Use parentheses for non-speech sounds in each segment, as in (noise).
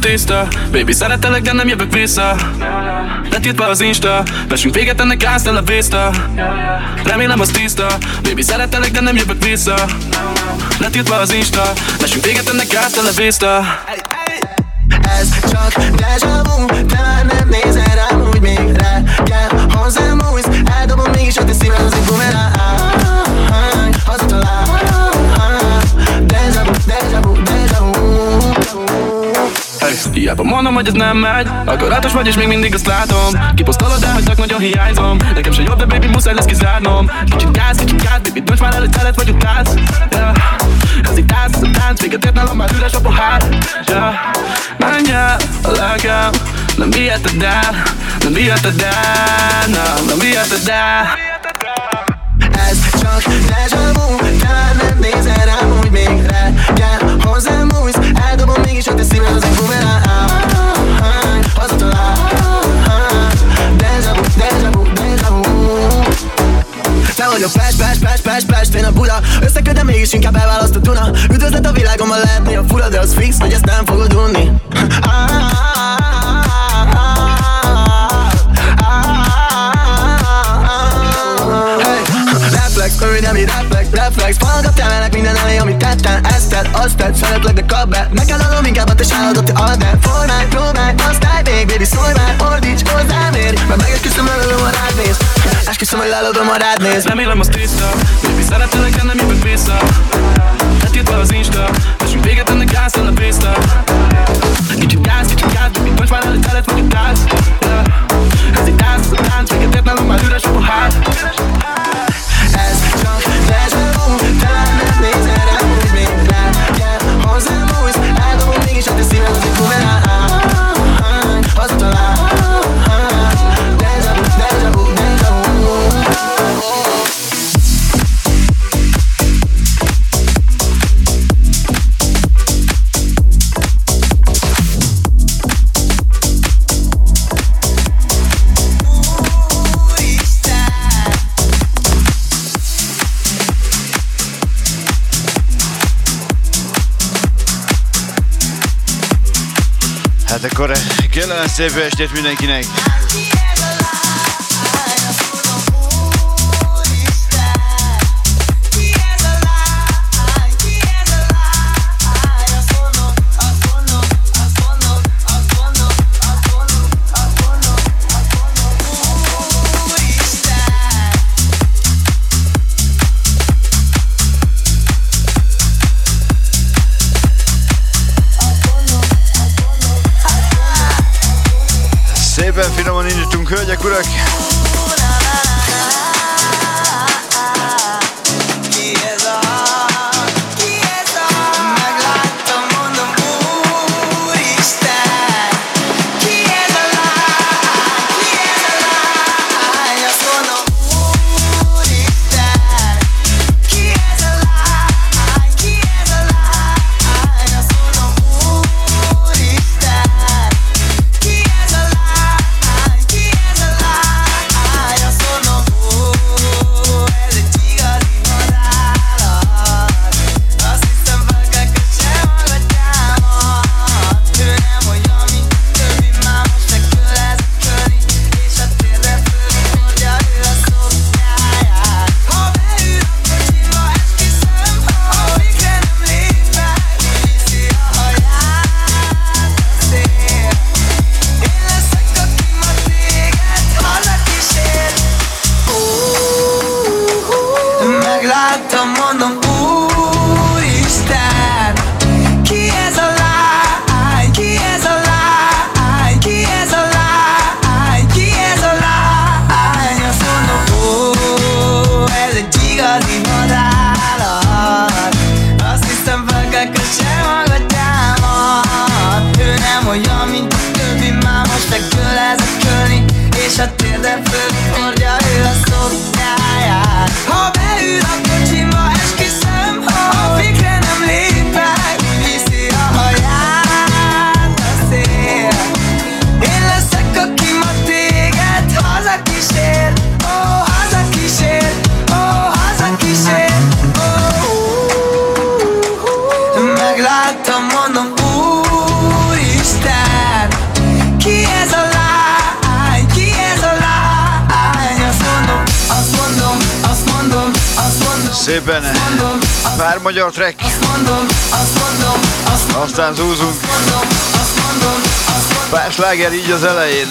Tiszta. Baby szeretelek, de nem jövök vissza. Letiltva az Insta. Vessünk véget ennek áztal a vészta. Remélem az tiszta. Baby szeretelek, de nem jövök vissza. Letiltva az Insta. Vessünk véget ennek áztal a vészta. Ez csak deja vu Te már nem nézel rám úgy még Reggel hozzám újsz Eldobom mégis a te szíved az egy bumerang hiába mondom, hogy ez nem megy Akarátos vagy és még mindig azt látom. Kiposztolod el, hogy csak nagyon hiányzom. Nekem se jobb, de baby muszáj lesz kizárnom. Kicsit gáz, kicsit gáz, baby dönts már el, hogy szeret vagy utálsz yeah. Ez itt tánc, ez a tánc, véget ért nálam már üres a pohár. Yeah. Menj el a lelkem, nem viheted el Nem viheted el, nem, nem viheted el. Ez csak deja vu nem nézel rám úgy még reggel. Hozzám újsz Eldobom mégis a te szíved az egy vagyok. Pest, Pest, Pest, Pest, Pest, én a Buda. Összeködem mégis inkább elválaszt a Duna. Üdvözlet a világomban lehetni a fura De az fix, hogy ezt nem fogod unni. Reflex, örülj, mi reflex, reflex Hallgatjál velek minden elé, amit tettem Ezt tett, azt tett, szeretlek, de kap be. Megállom inkább a te sálladat, te add el. Formálj, próbálj, aztálj még, baby, szólj már Ordíts hozzám, ér Mert megesküszöm, lelőm a rád néz. Esküszöm, hogy lelőm a rád néz. Remélem az tiszta Baby szeretelek, de nem jövök vissza Letiltva az Insta. Vessünk véget ennek gáz, a vészta Kicsit gáz, kicsit gáz Baby dönts már el, hogy szeret vagy utálsz yeah. Ez itt tánc, ez a tánc Véget ért nálam már üres a pohár. Ez csak deja Hát akkor kellene szép estét mindenkinek. Szépen. Pár magyar track. Aztán zúzunk. Pár sláger így az elején.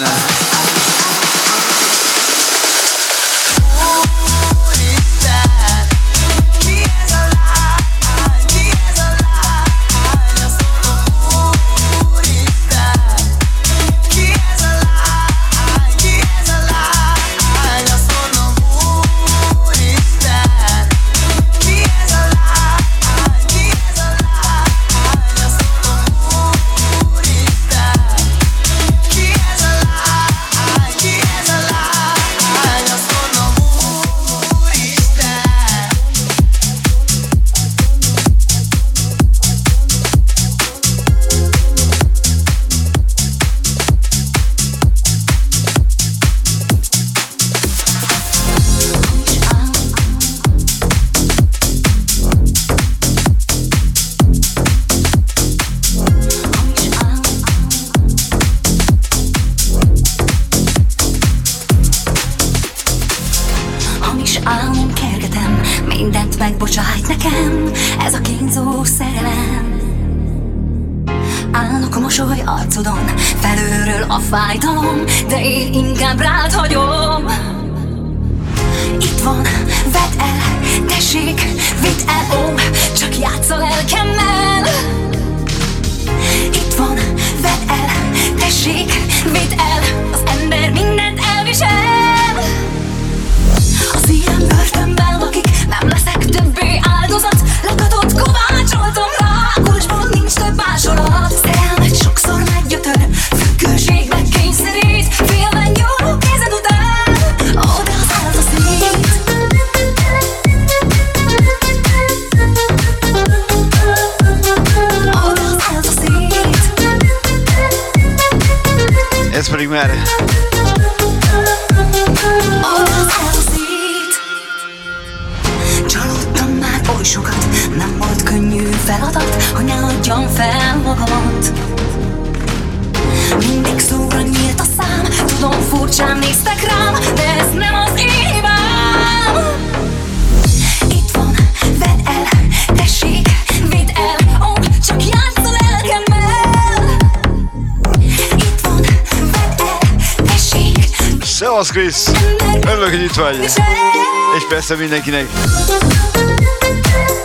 Persze mindenkinek.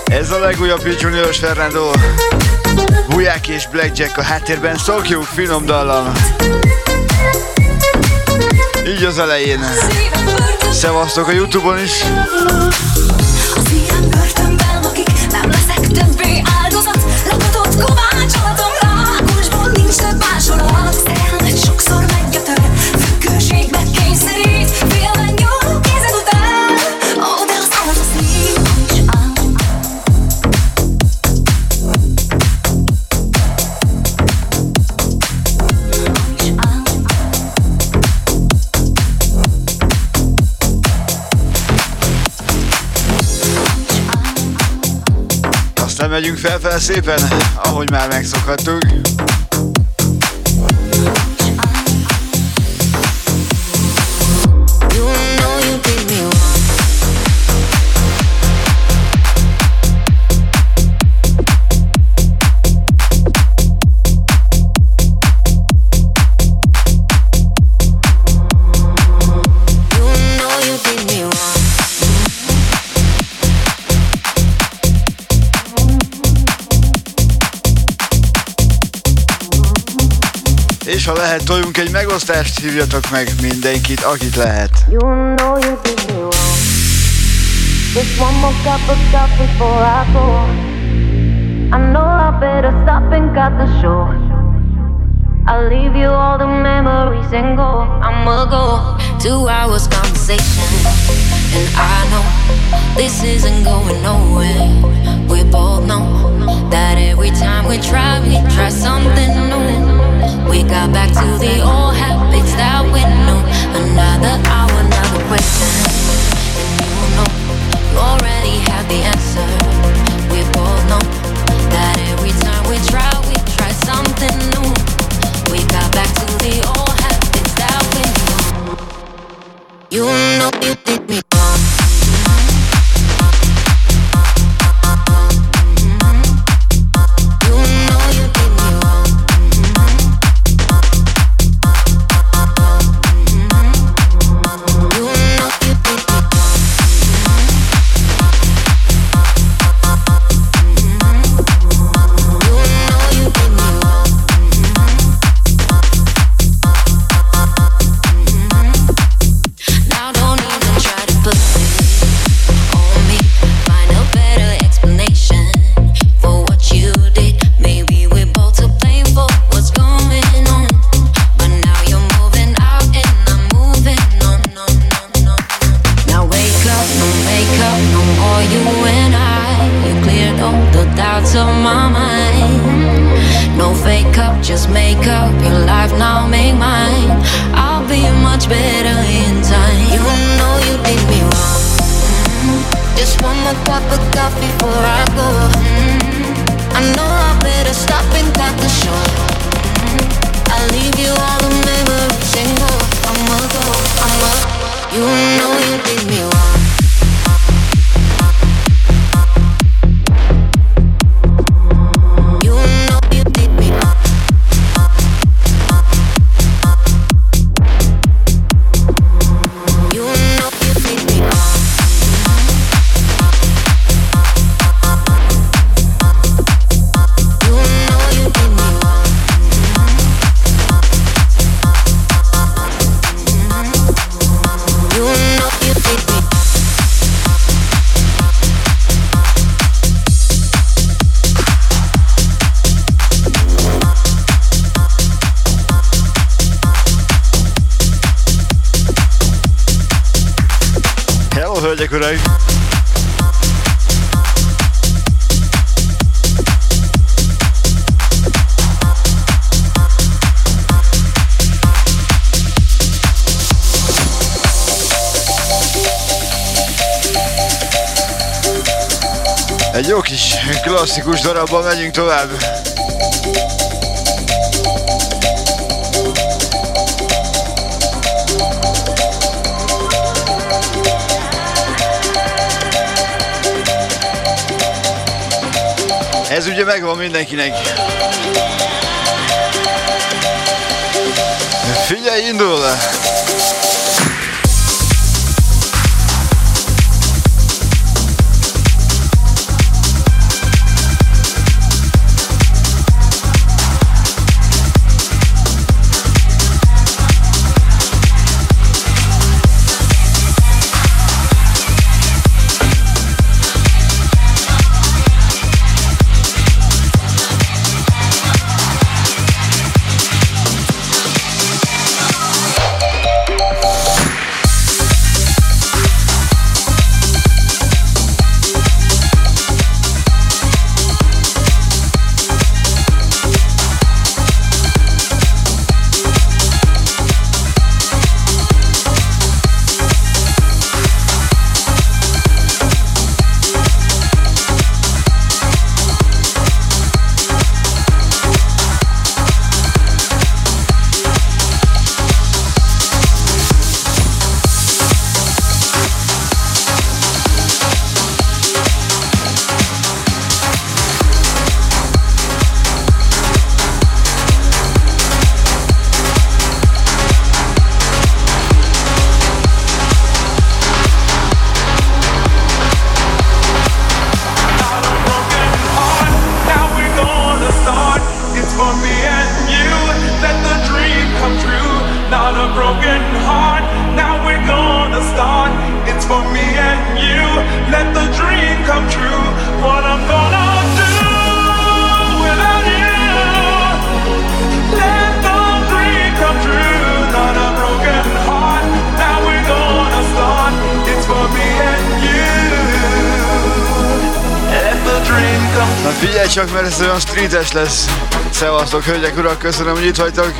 Ez a legújabb Juniors Fernando. Buják és Blackjack a háttérben szokjuk, finom dallam. Így az elején. Szevasztok a Youtube-on is. Megyünk fel szépen, ahogy már megszokhattuk. Lehet, toljunk egy megosztást, hívjatok meg mindenkit, akit lehet. You know you did me wrong. Just one more cup of stuff before I go. I know I better stop and cut the show. I'll leave you all the memories and go. I'ma go. Two hours conversation, and I know this isn't going nowhere. We both know every time we try, we try something new. We got back to the old habits that we knew. Another hour, another question. And you know, you already have the answer. We both know that every time we try, we try something new. We got back to the old habits that we knew. You know you did me klasszikus darabban megyünk tovább. Ez ugye megvan mindenkinek. Figyelj, indul! lesz. Szevasztok, hölgyek, urak, köszönöm, hogy itt vagytok.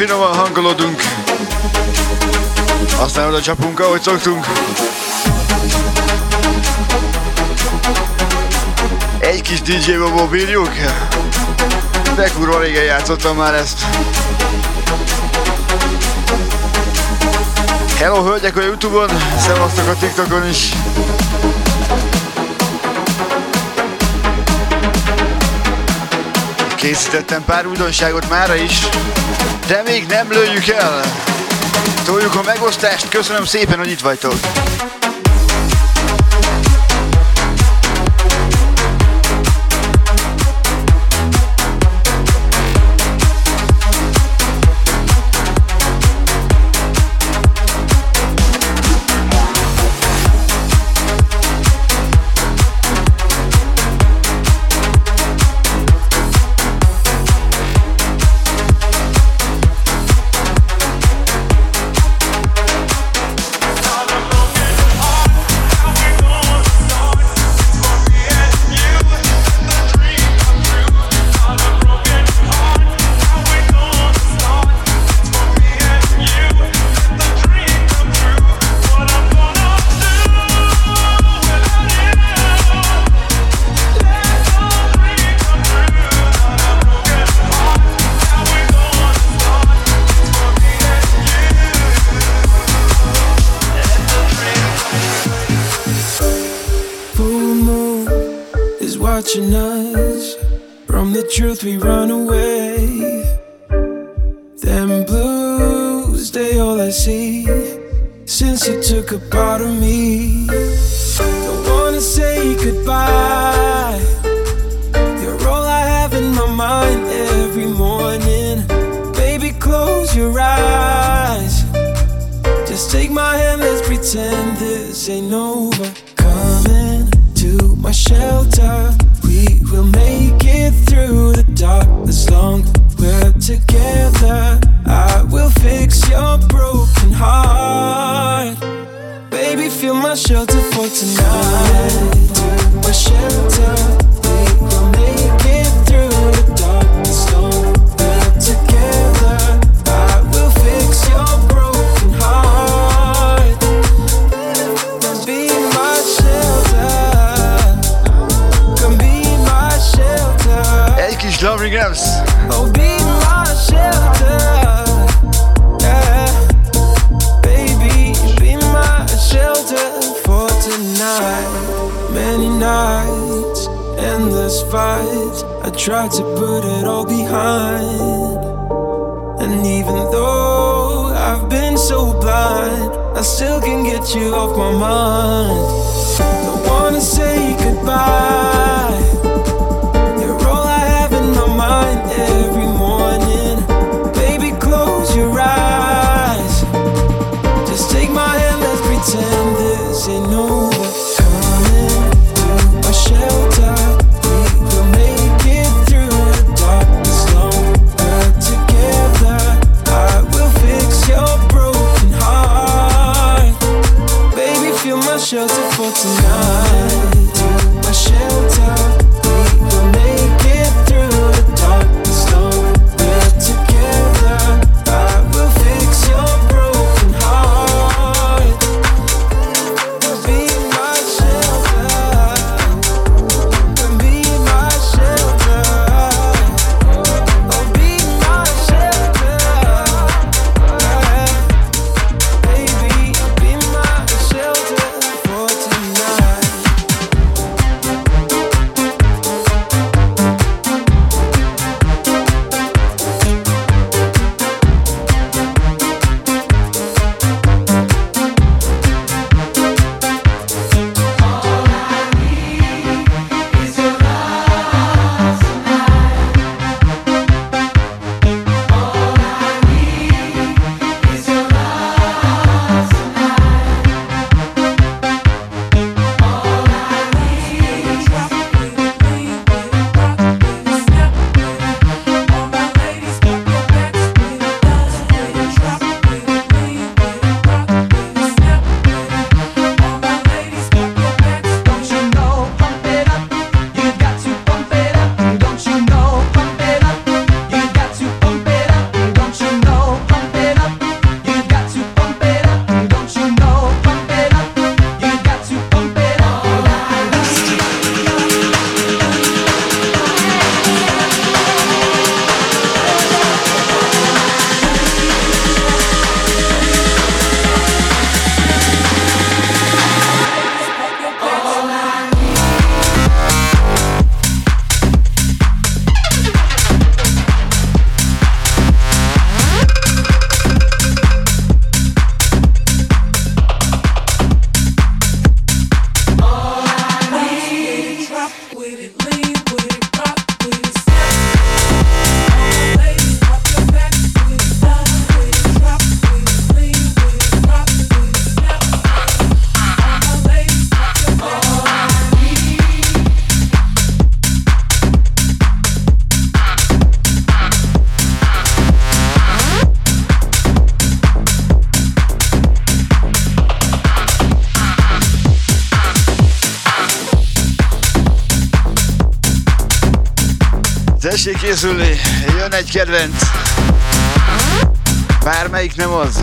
Finoman hangolodunk. Aztán oda csapunk, ahogy szoktunk. Egy kis DJ Bobo bírjuk? De kurva régen játszottam már ezt. Hello hölgyek a Youtube-on, szevasztok a TikTokon is. Készítettem pár újdonságot mára is, de még nem lőjük el. Toljuk a megosztást, köszönöm szépen, hogy itt vagytok. Tessék készülni, jön egy kedvenc. Bármelyik nem az.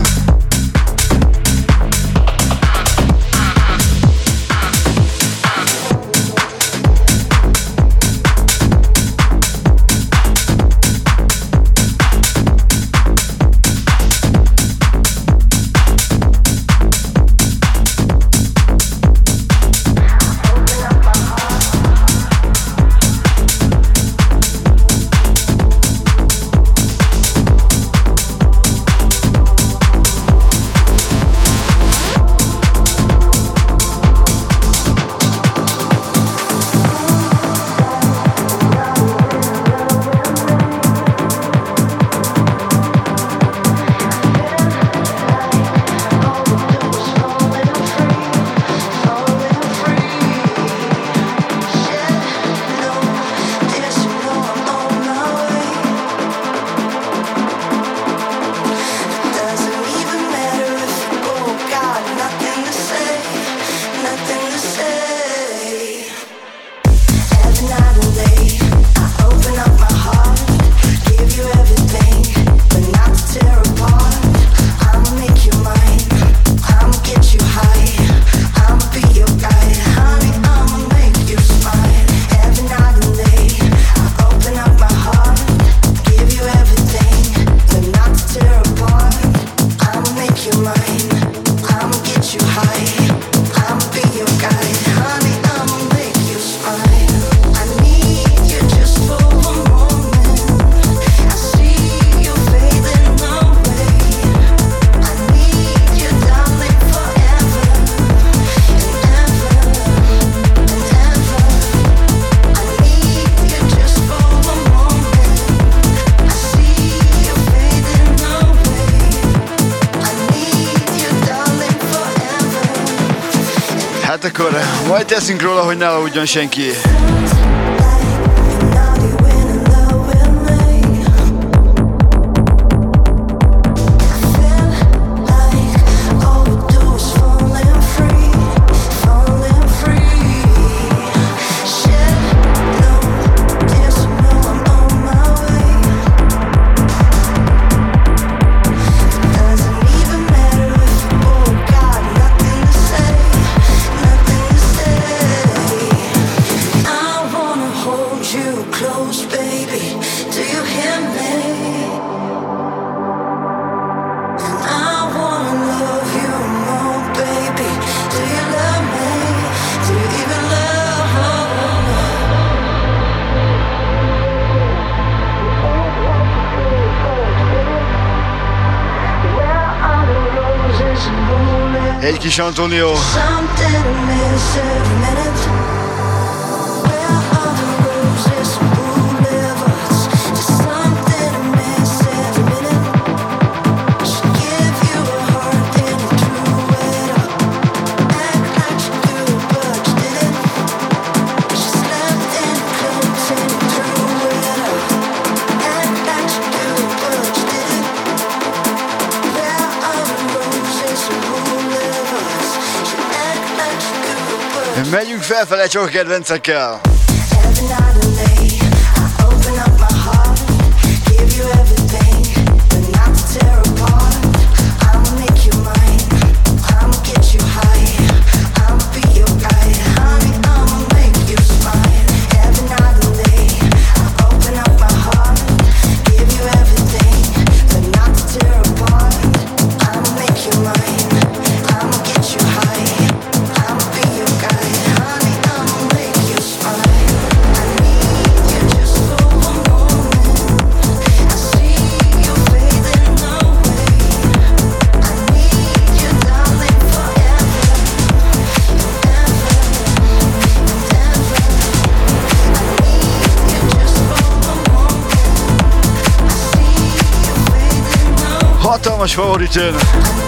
Teszünk róla, hogy ne aludjon senki. Antonio. Felfele csak kedvencekkel. Thomas Warrington.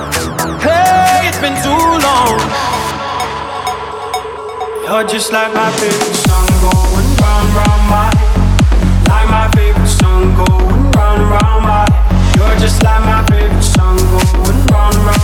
You're just like my favorite song going round, round my. Like my favorite song going round, round my. You're just like my favorite song going round, round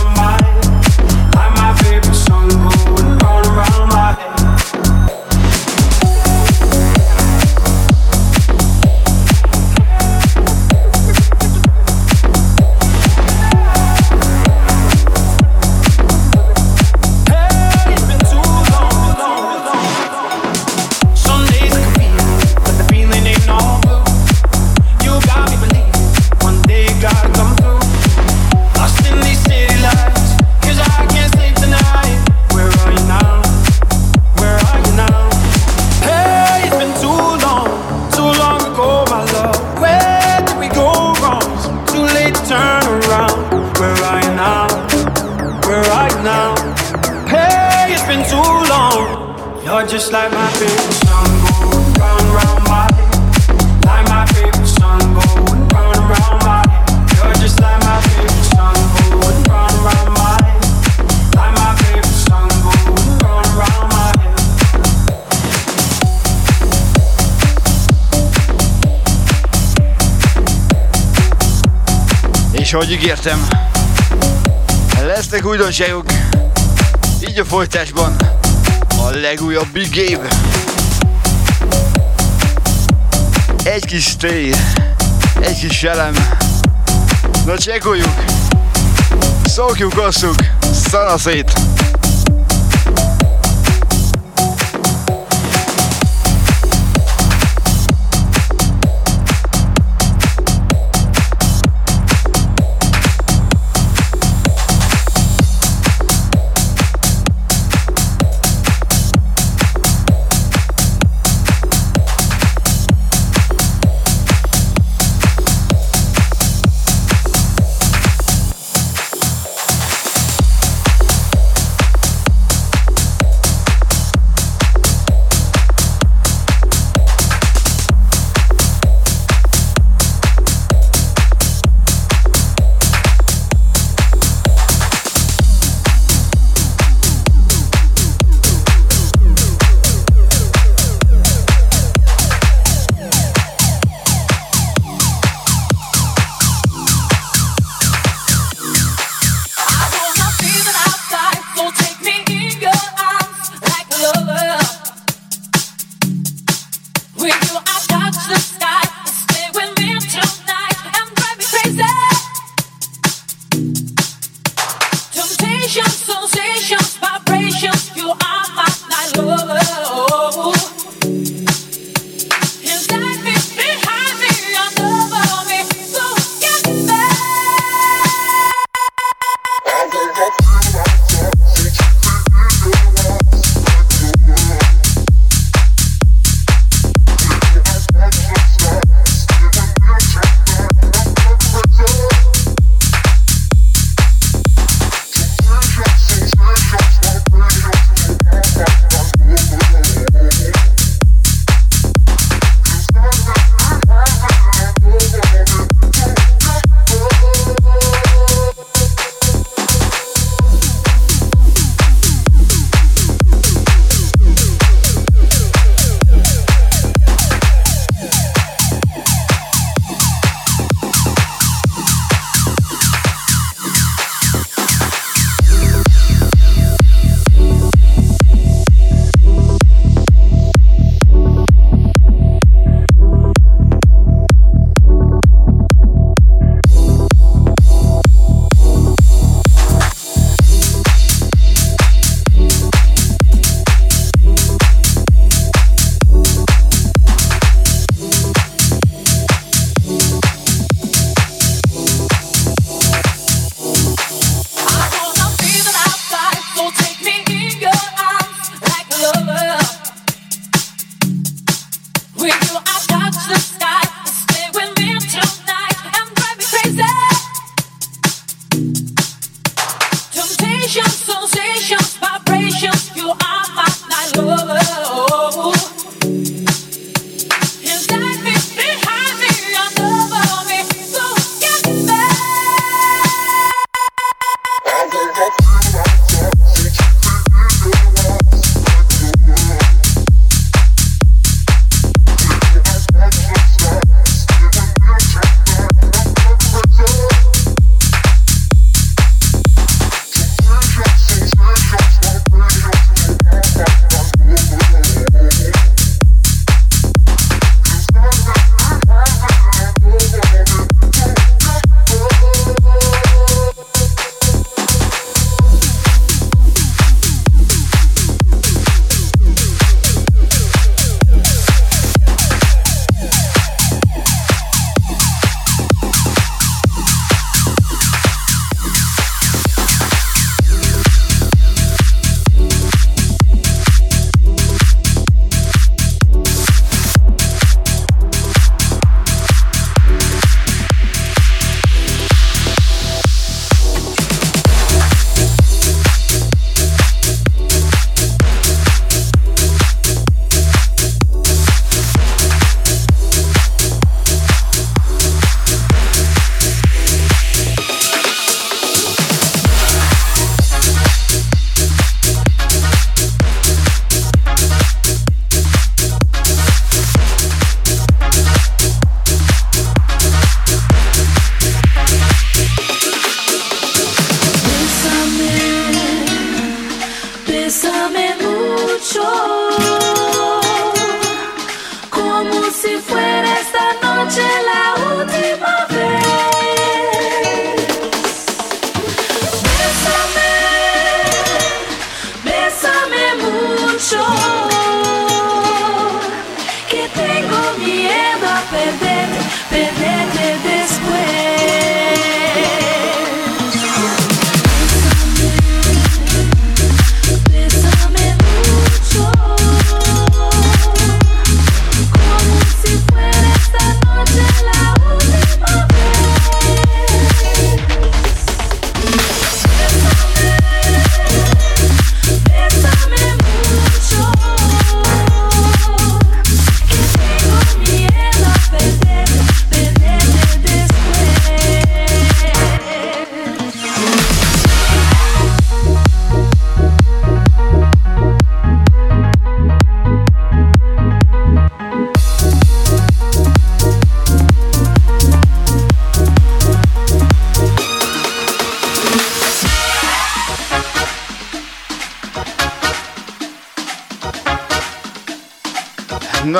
ahogy ígértem, lesznek újdonságok. Így a folytásban a legújabb Big Game. Egy kis stay, egy kis elem. Na csekkoljuk, szokjuk, osszuk, szanaszét.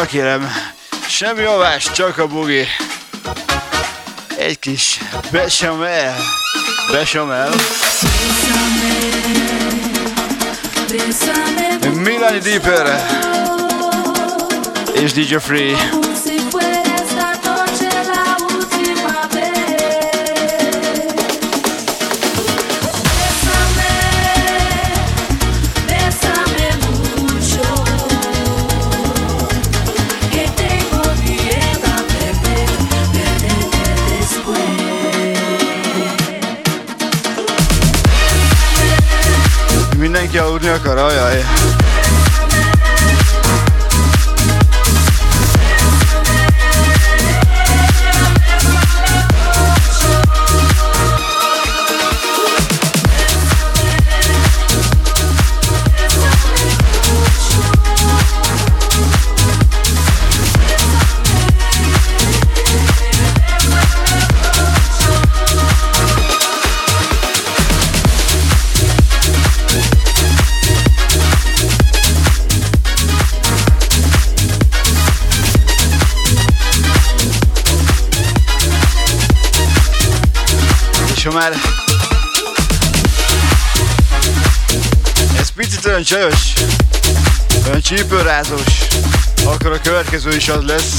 Kérem, semmi javás, csak a bugi. Egy kis becsamel, becsamel. Milani Deeper és DJ Free. oj, yeah. Csajos, olyan csípőrázós, akkor a következő is az lesz.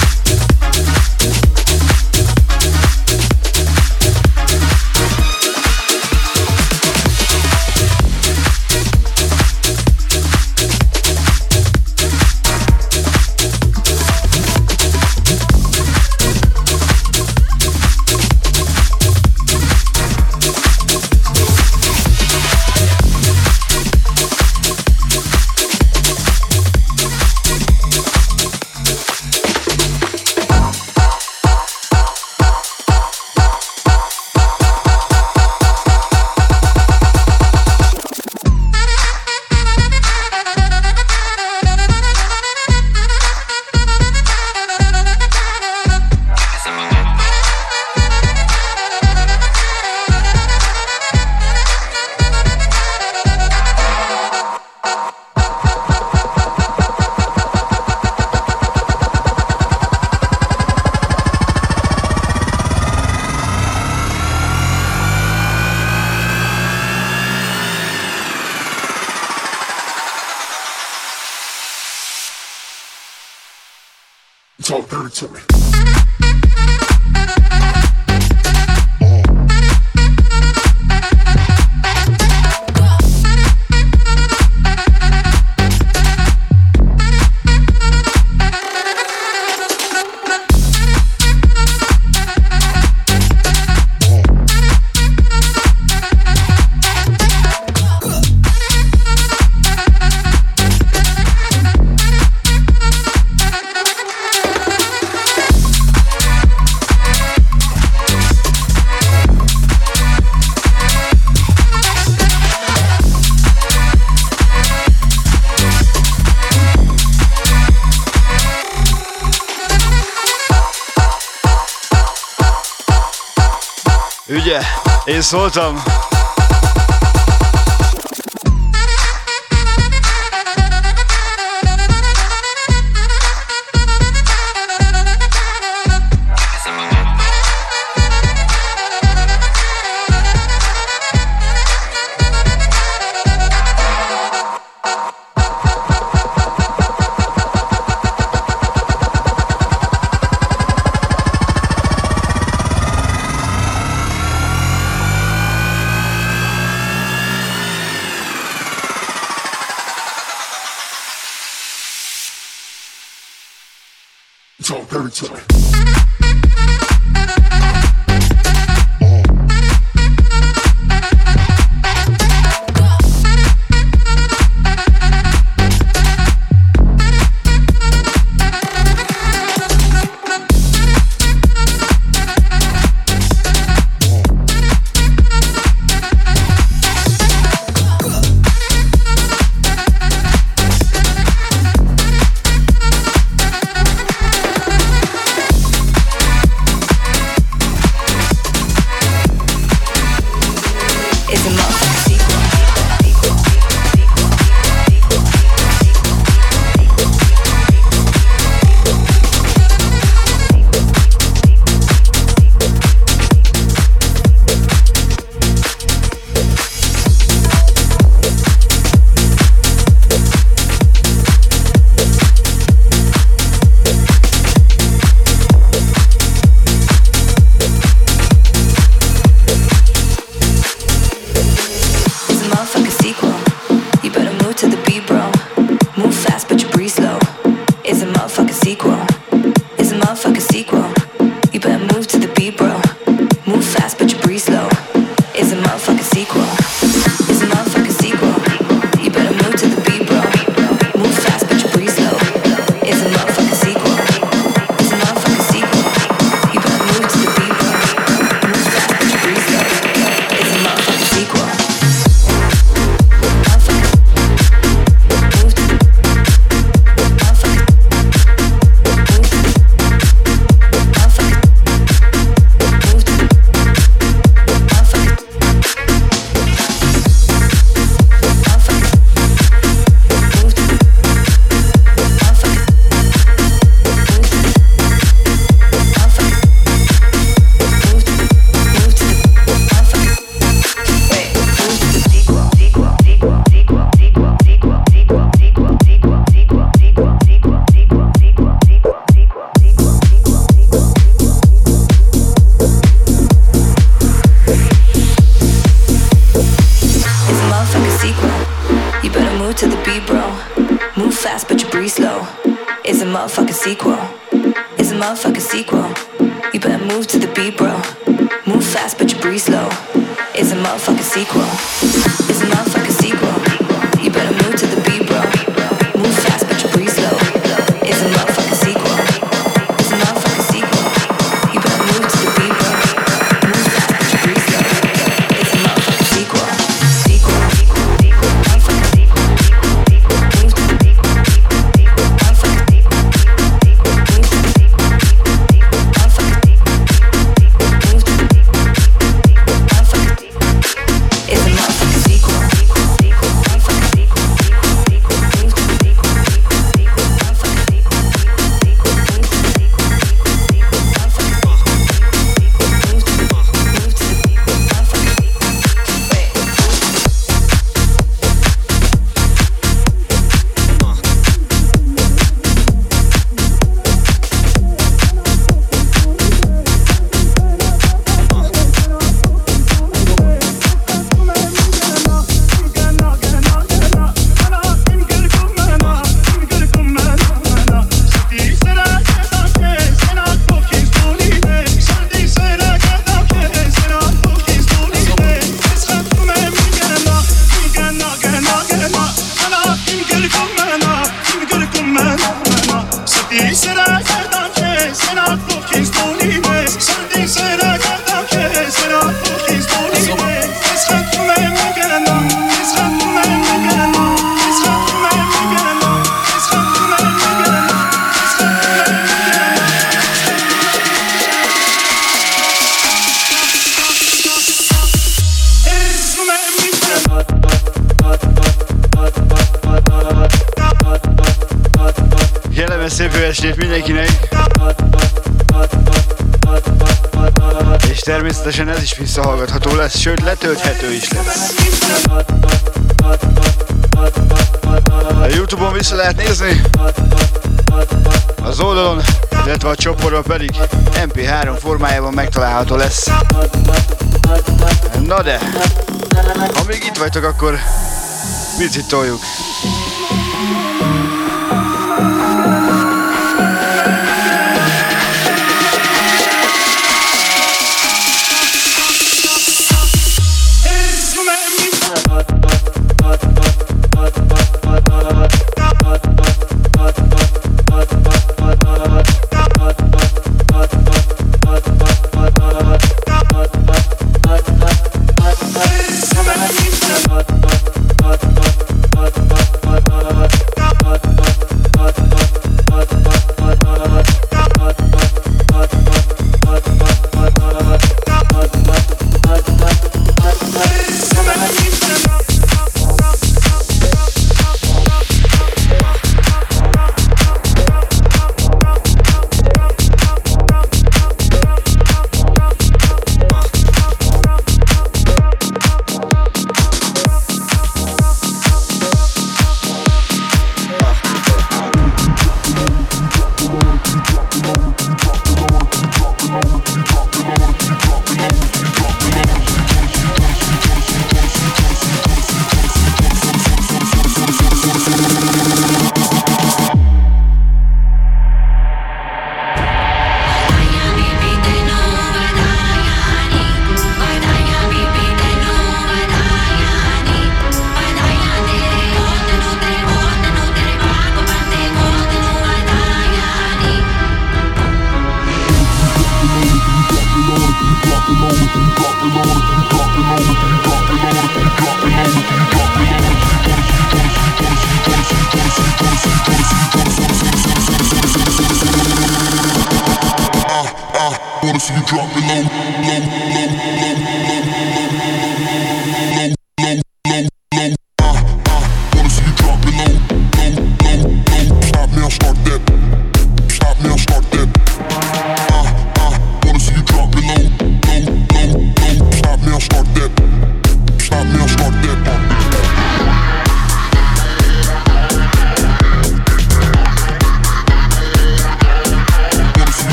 Én természetesen ez is visszahallgatható lesz, sőt letölthető is lesz. A Youtube-on vissza lehet nézni, az oldalon, illetve a csoportban pedig MP3 formájában megtalálható lesz. Na de, ha még itt vagytok, akkor picit toljuk.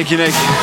Mindenkinek. Hallgott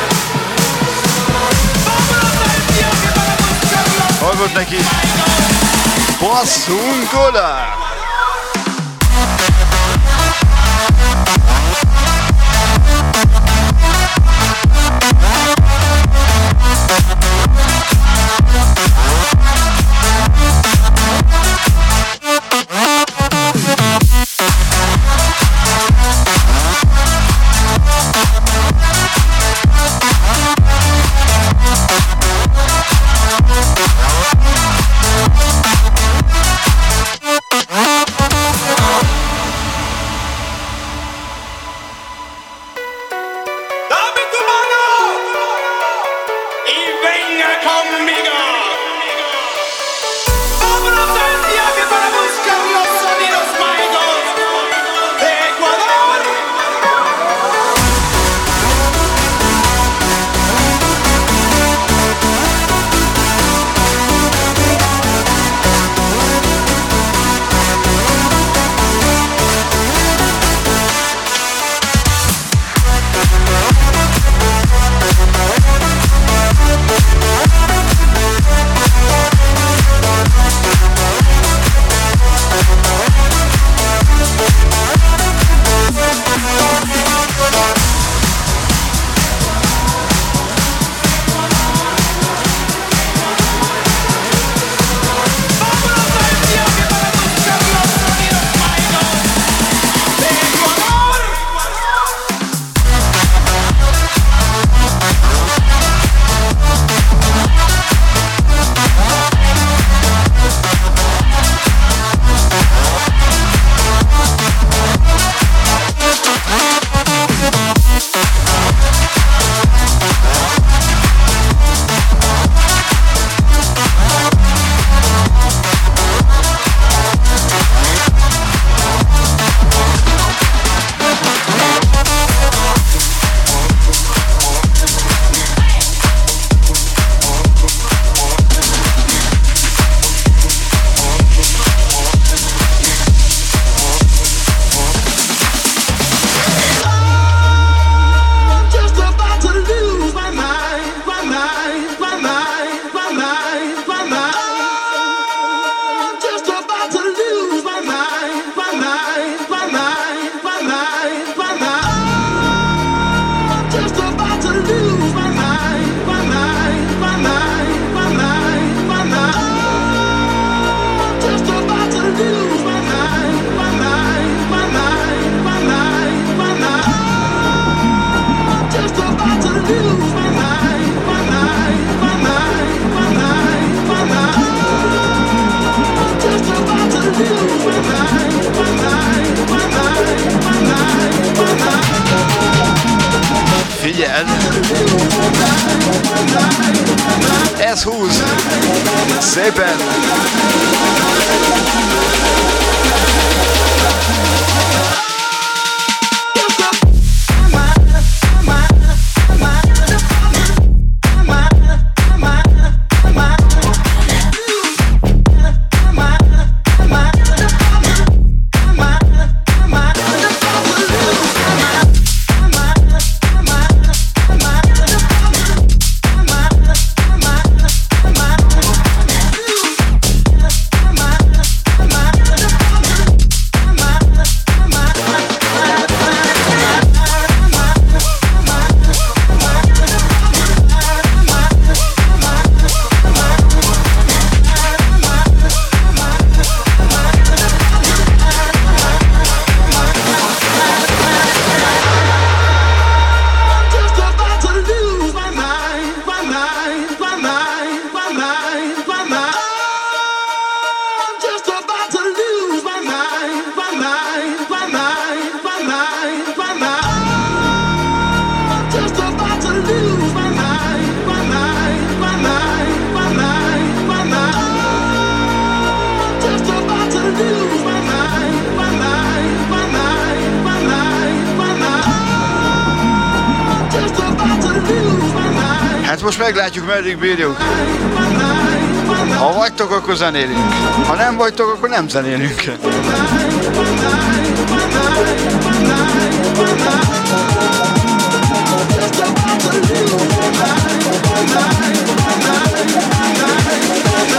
zenélünk. Ha nem vagytok, akkor nem zenélünk.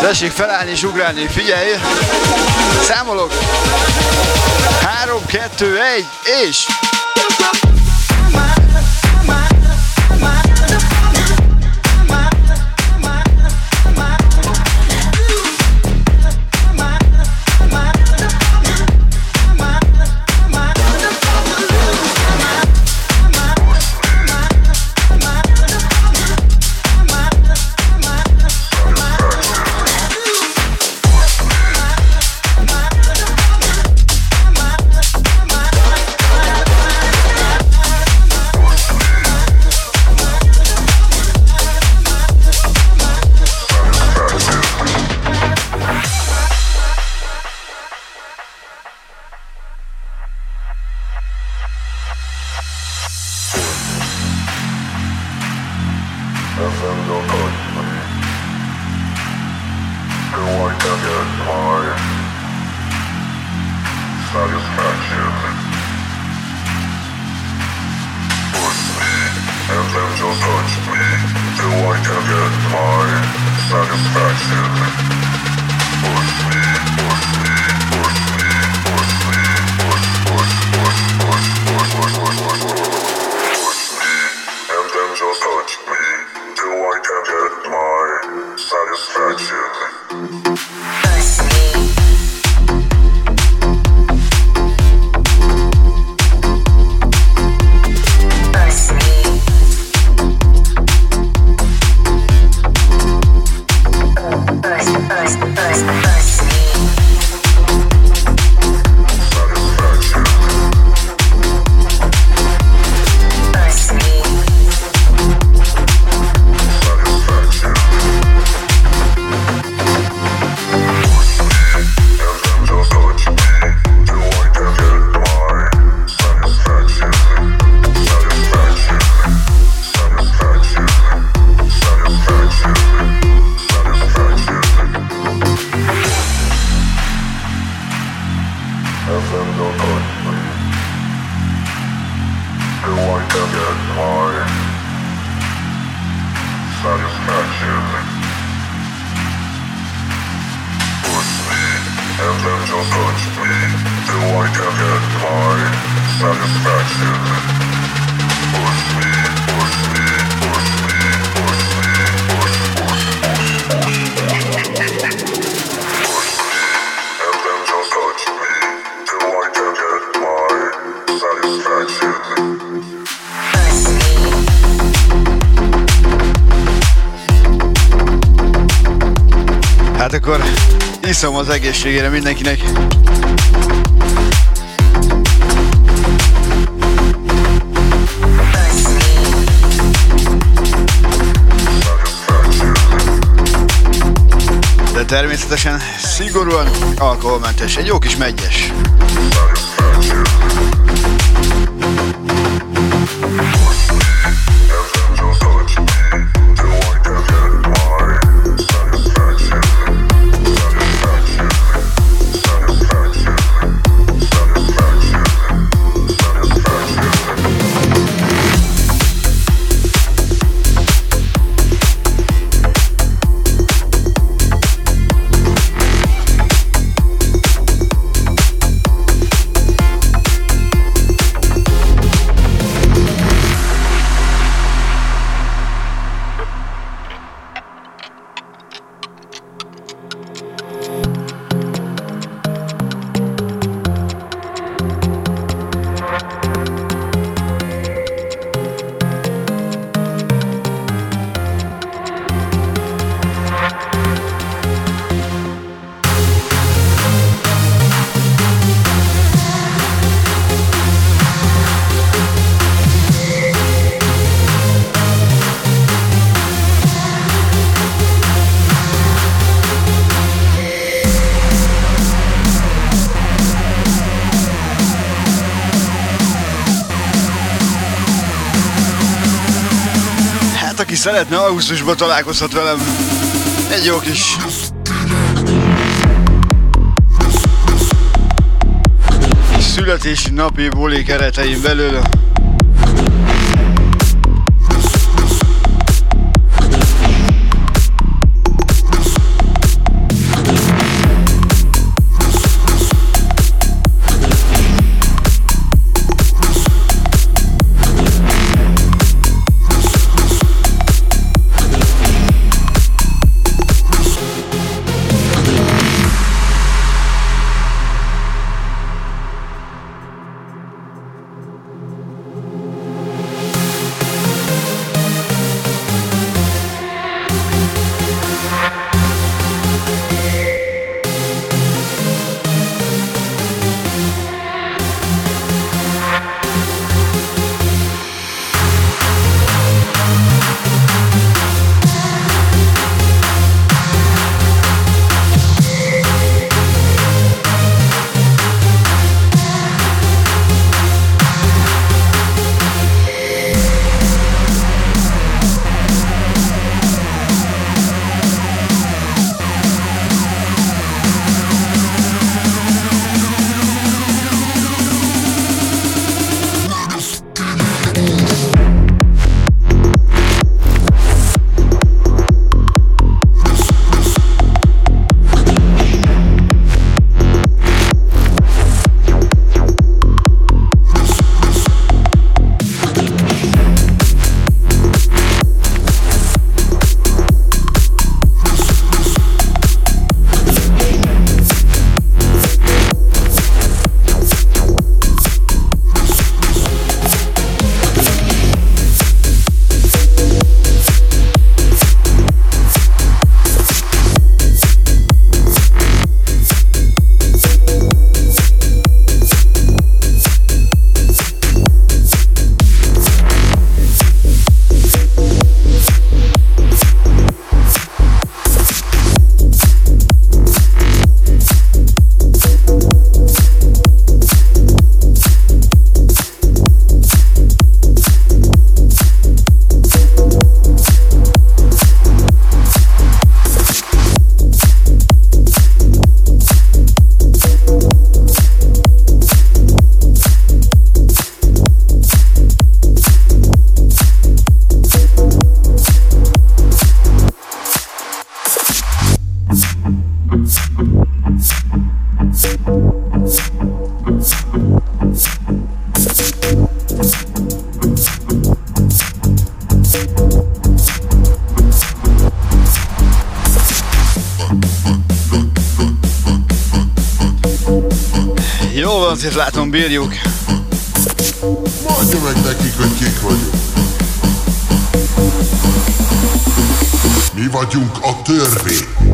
Tessék felállni és ugrálni, figyelj! Számolok! 3, 2, 1, és... Do I get my satisfaction. Push me, push me. Az egészségére mindenkinek. De természetesen szigorúan alkoholmentes, egy jó kis megyes. Szeretne, augusztusban találkozhat velem. Egy jó kis születési napi buli keretein belül. Azért látom, bírjuk. Mondja meg nekik, hogy kik vagyunk. Mi vagyunk a törvény.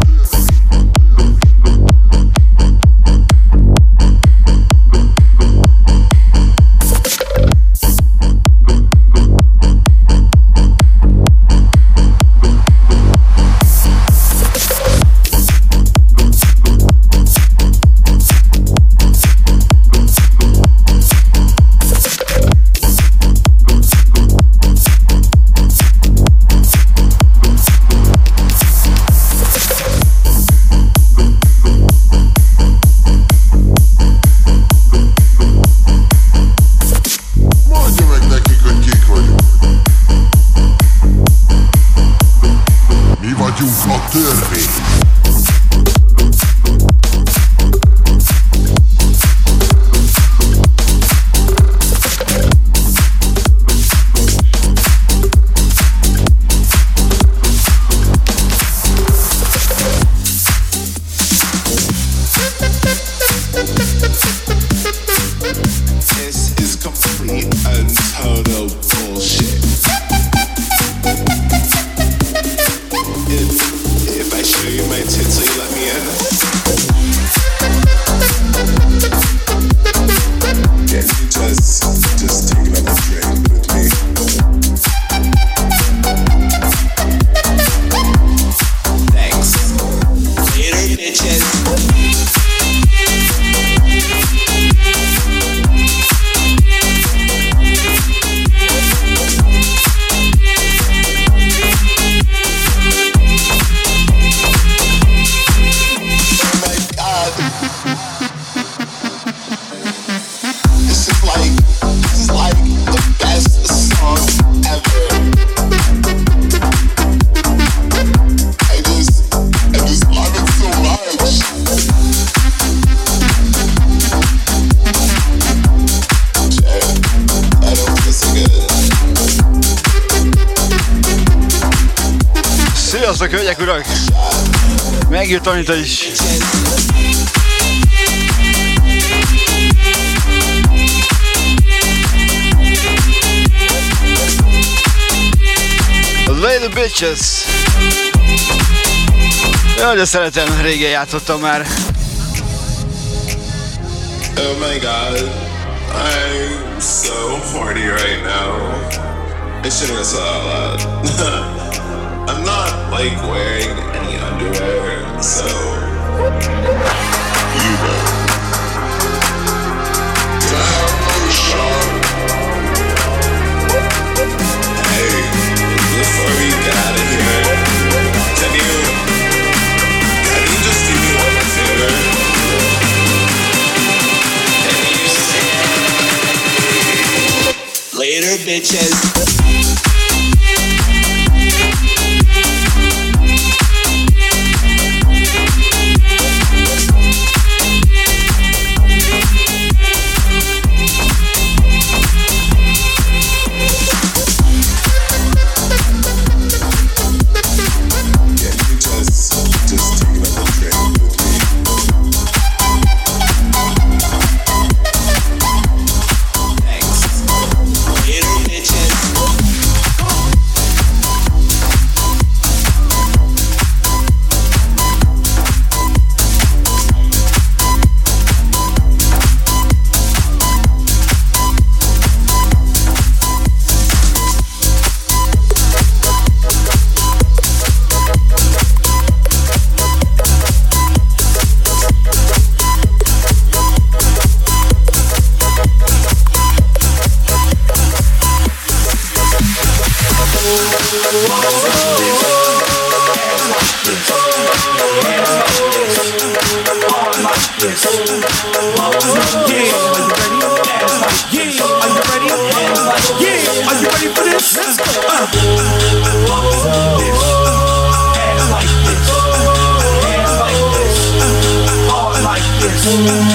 Régen játszottam már. Oh my god, I'm so horny right now. I shouldn't have said loud. (laughs) I'm not like wearing any underwear, so you know. Hey, before we get out of here, can you Later, bitches. you.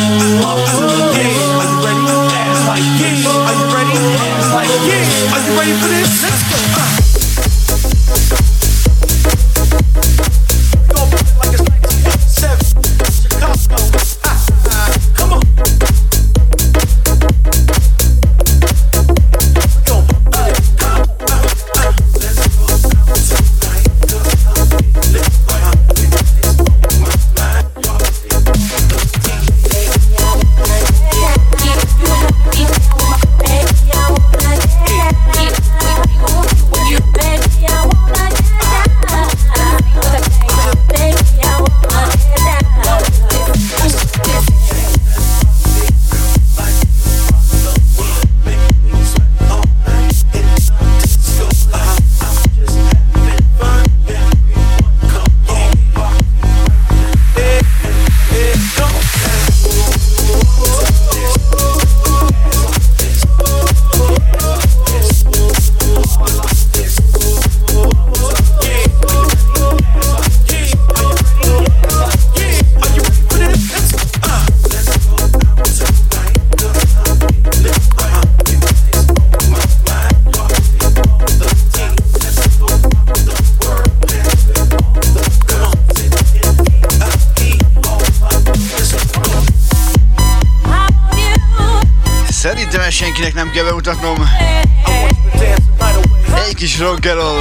Kis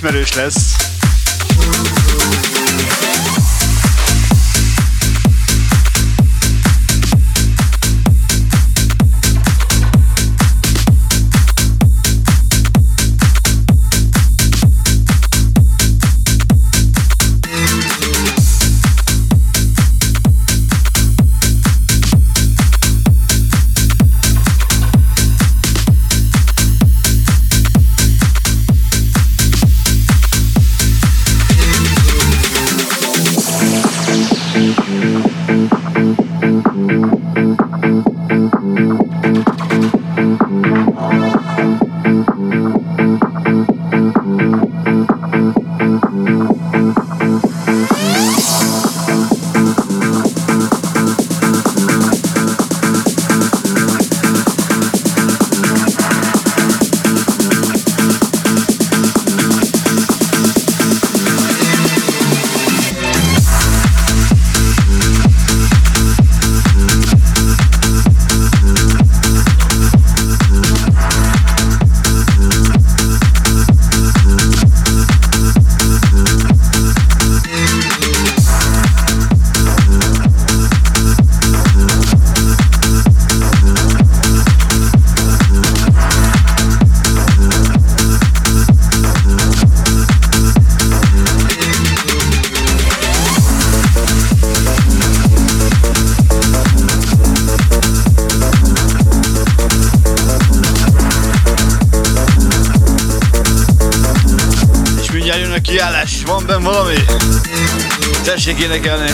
nicht mehr durchlässt. Tessék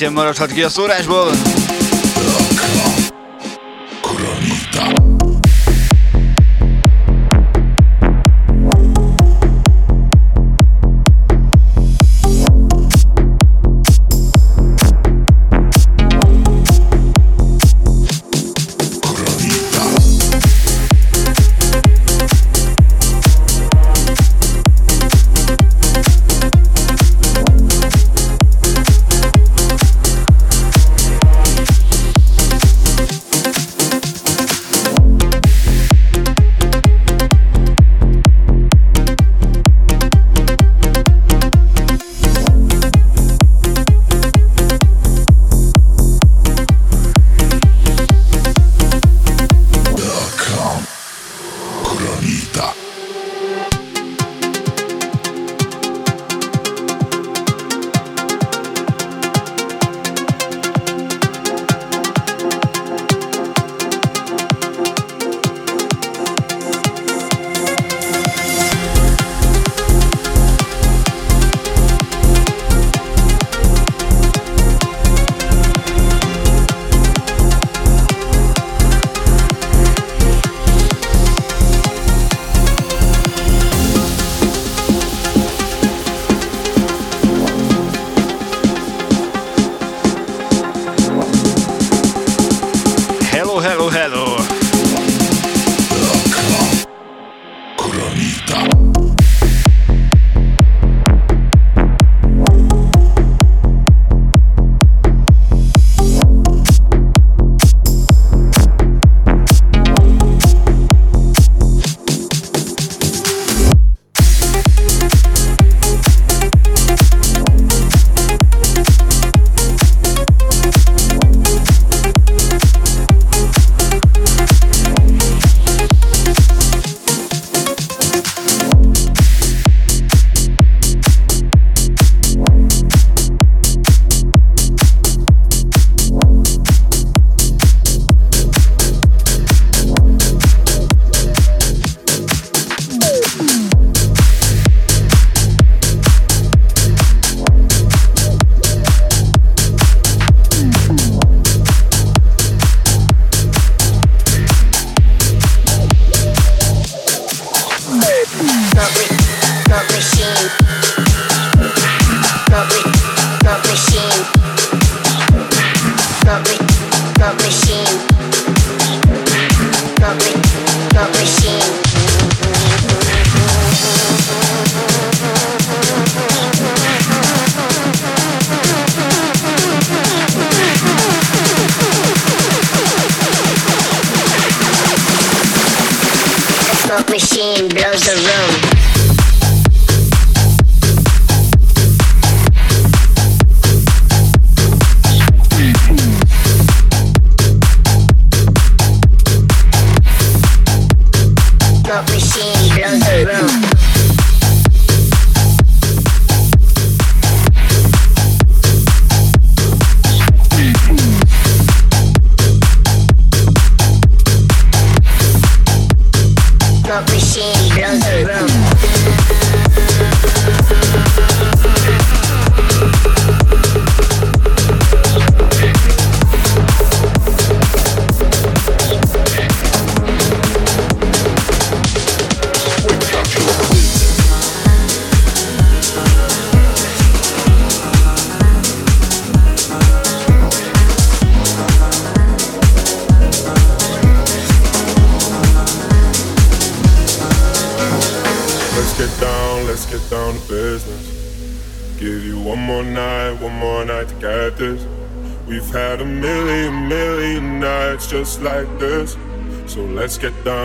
sem maradhat ki a szórásból.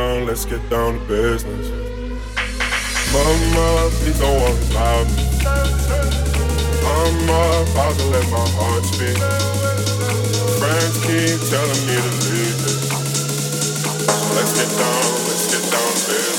Down, let's get down to business. Mama, please don't worry about me. I'm about to let my heart speak. Friends keep telling me to leave this. Let's get down, let's get down to business.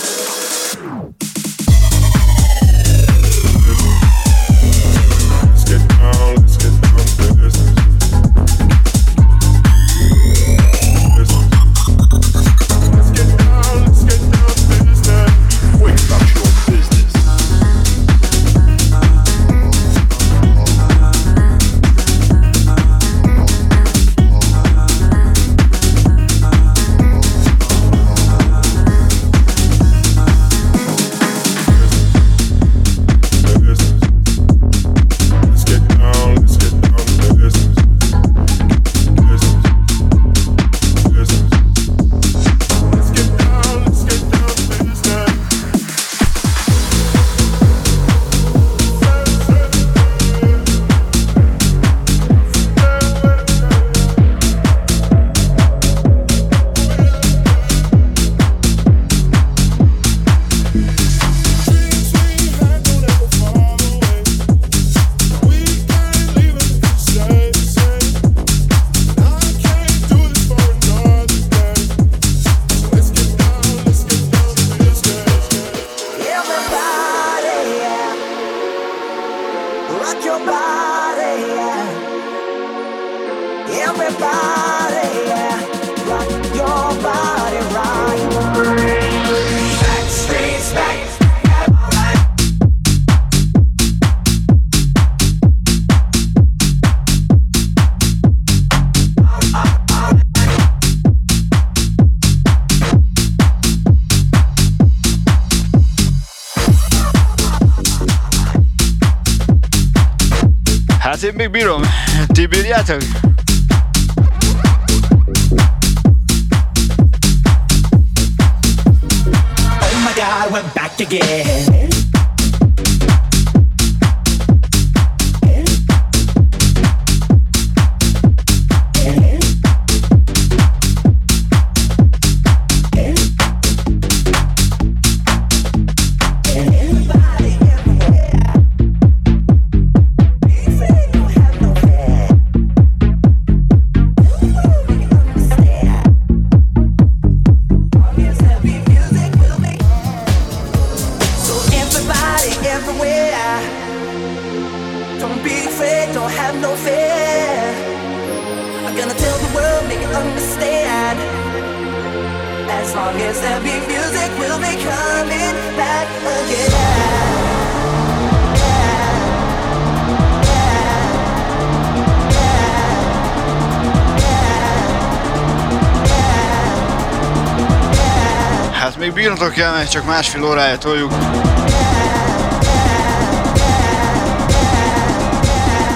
még csak másfél órája toljuk.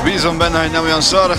Bízom benne, hogy nem olyan szar.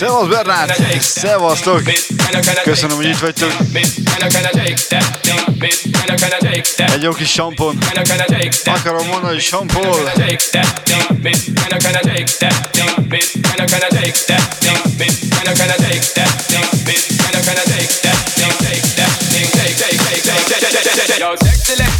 Szevasz Bernát! Szevasztok! Köszönöm, hogy itt vagytok. Egy jó kis sampon. Akarom mondani, hogy sampol. Yo, sexy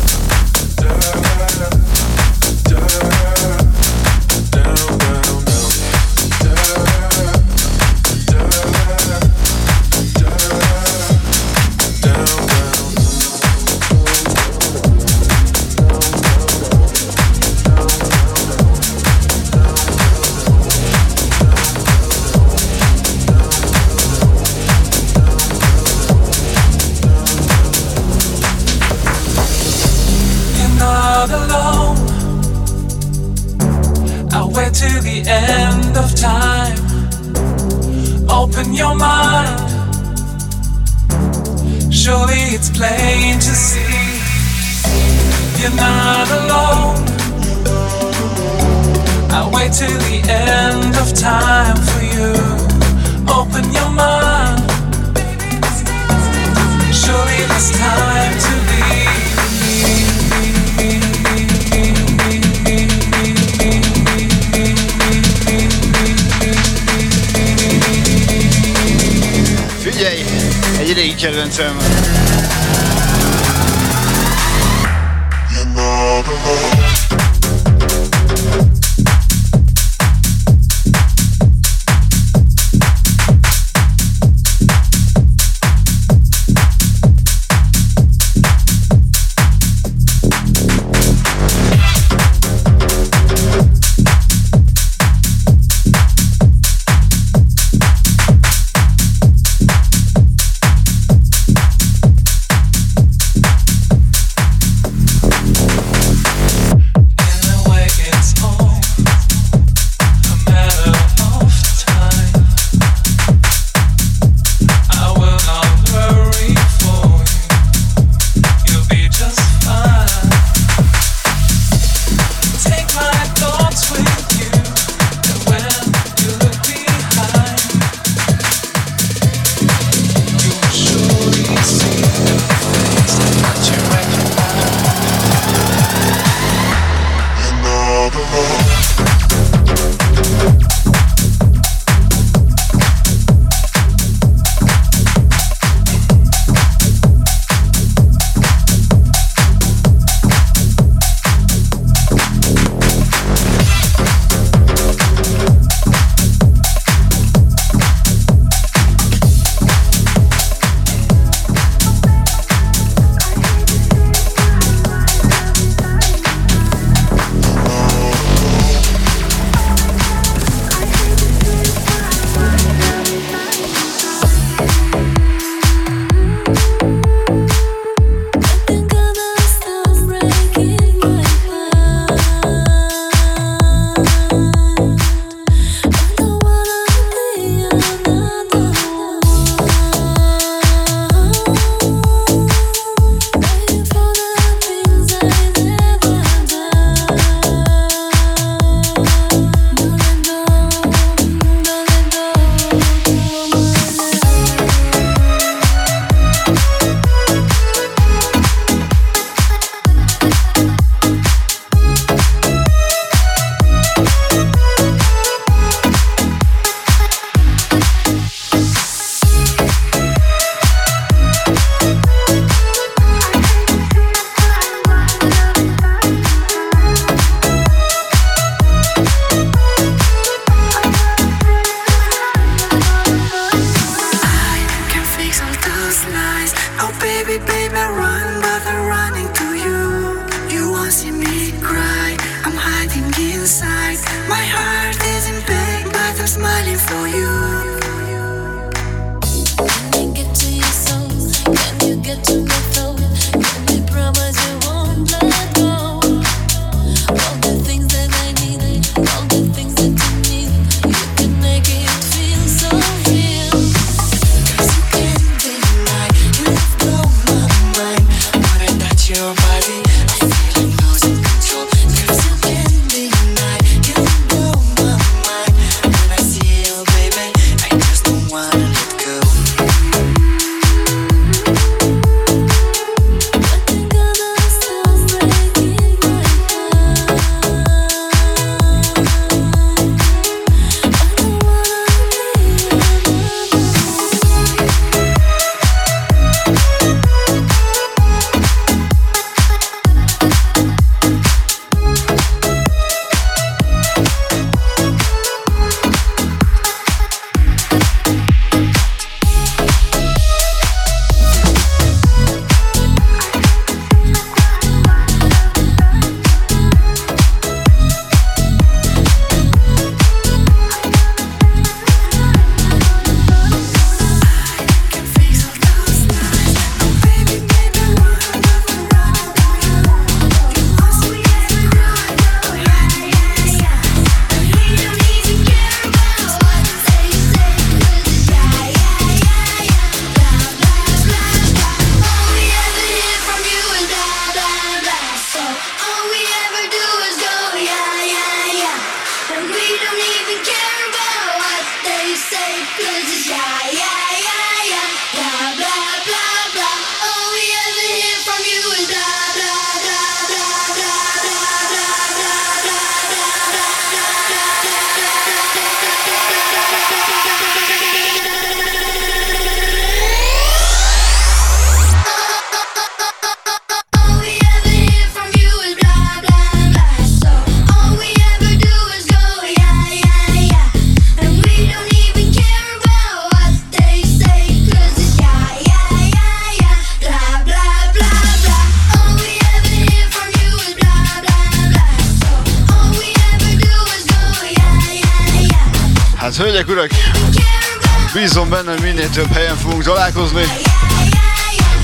több helyen fogunk találkozni.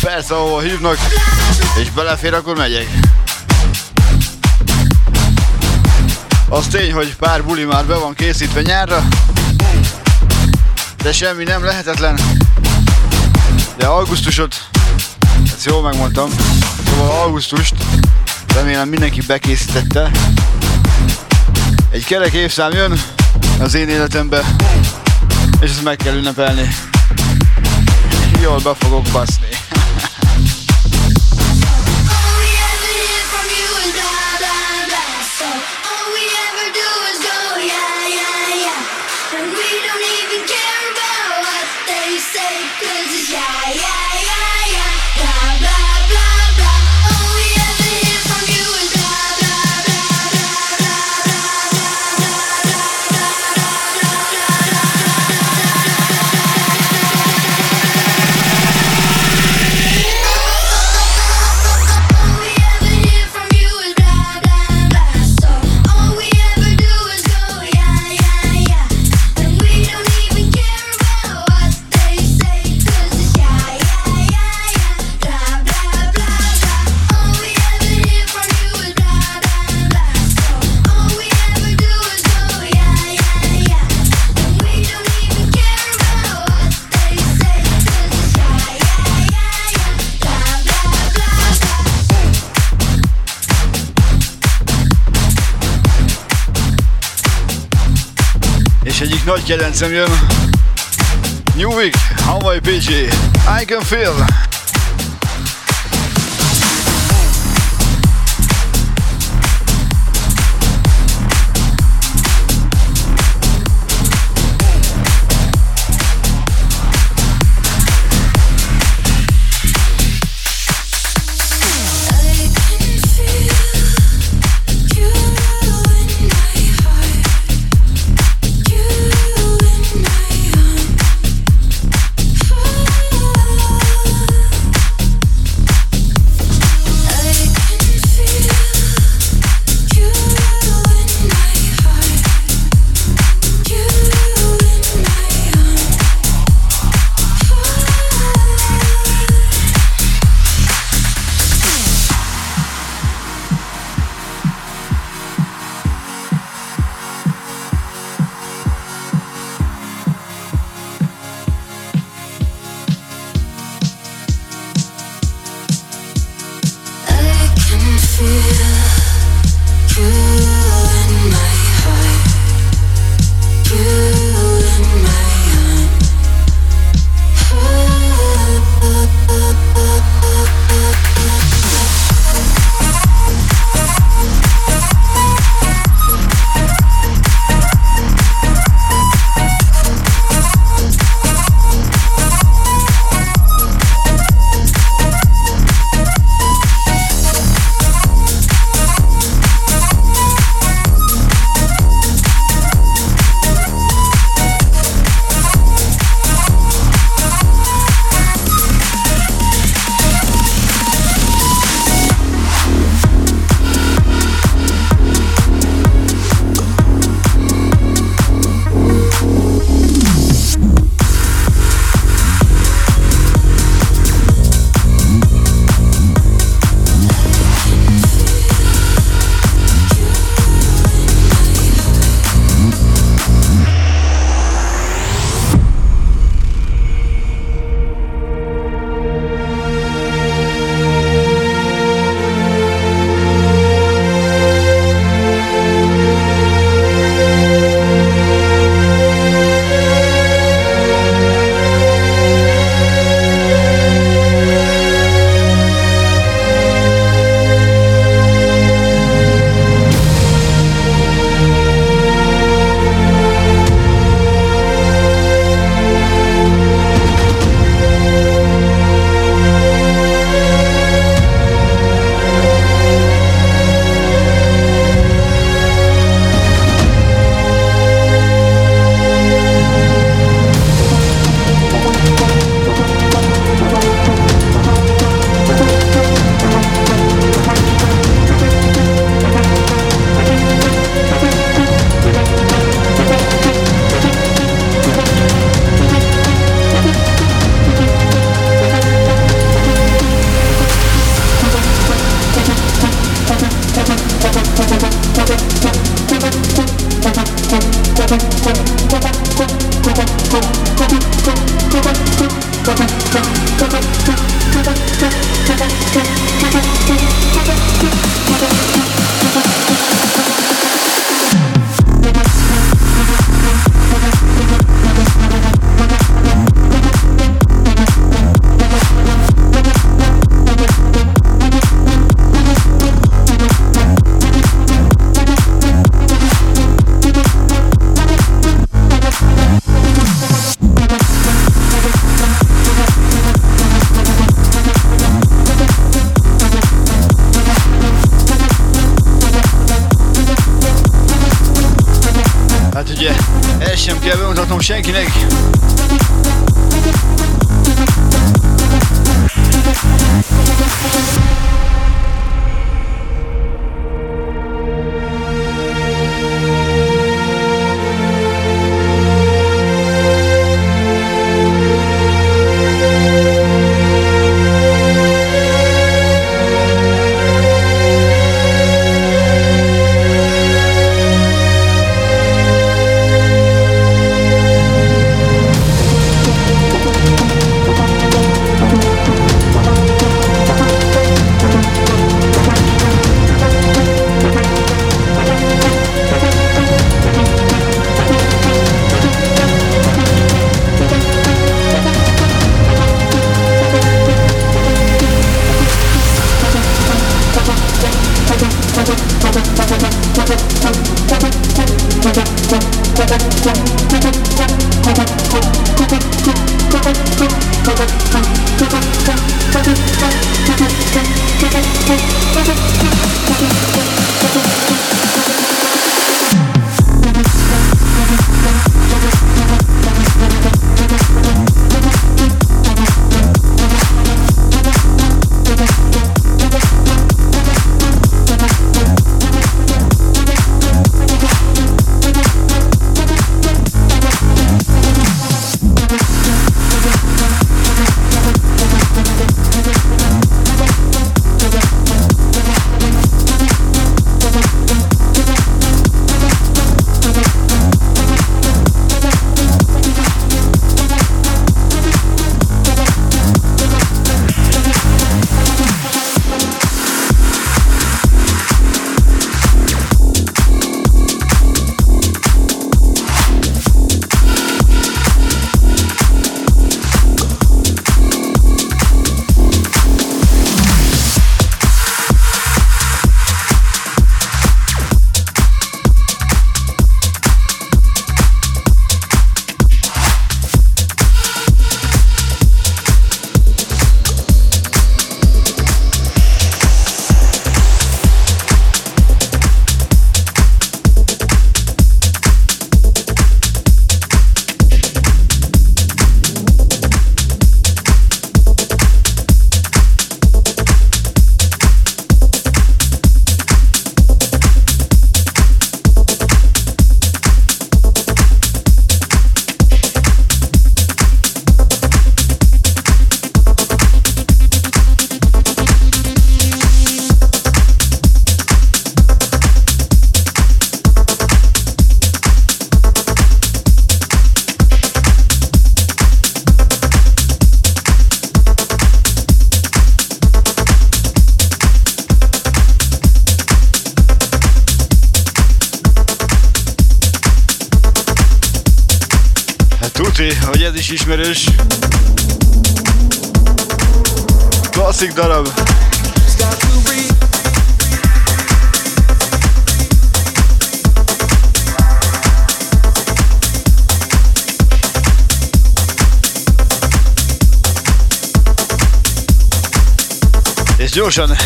Persze, ahova hívnak, és belefér, akkor megyek. Az tény, hogy pár buli már be van készítve nyárra, de semmi nem lehetetlen. De augusztusot, ezt jól megmondtam, szóval augusztust remélem mindenki bekészítette. Egy kerek évszám jön az én életembe, és ezt meg kell ünnepelni. Jól be fogok baszni. Kedvencem jön. New Week, Hawaii PG, I can feel.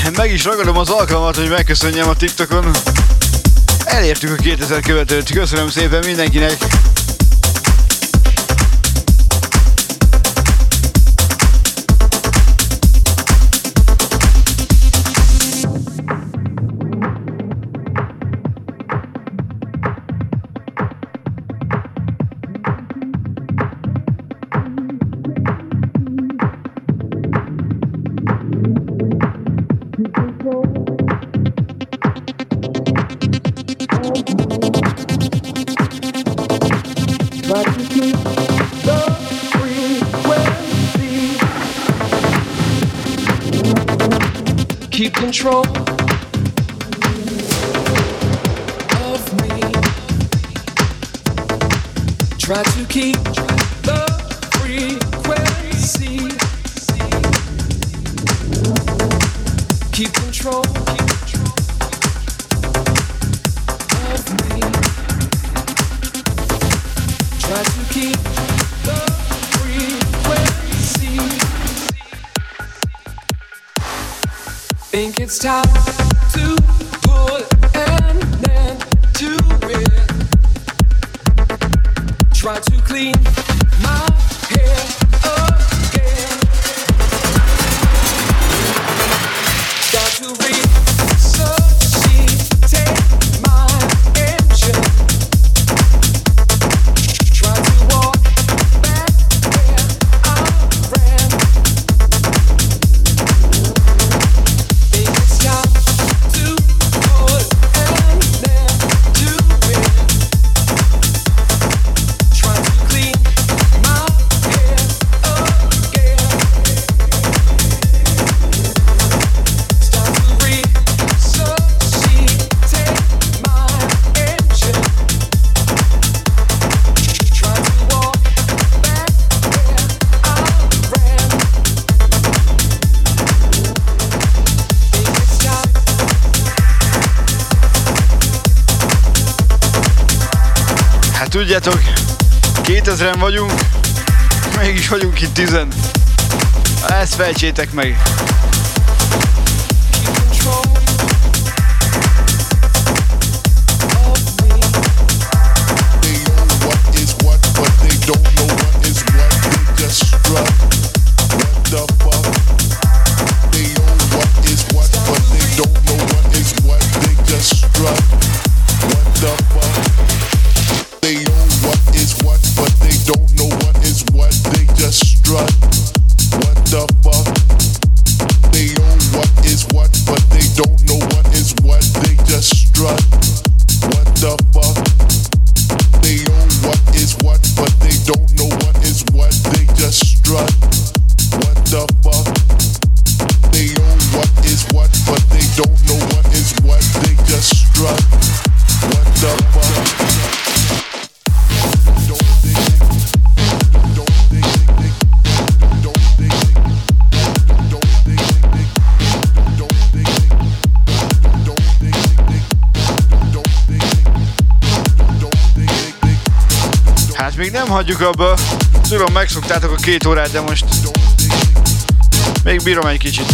Meg is ragadom az alkalmat, hogy megköszönjem a TikTokon. Elértük a 2000 követőt, köszönöm szépen mindenkinek! vagyunk itt tizen. Ezt fejtsétek meg! hagyjuk abba. Tudom, megszoktátok a két órát, de most még bírom egy kicsit.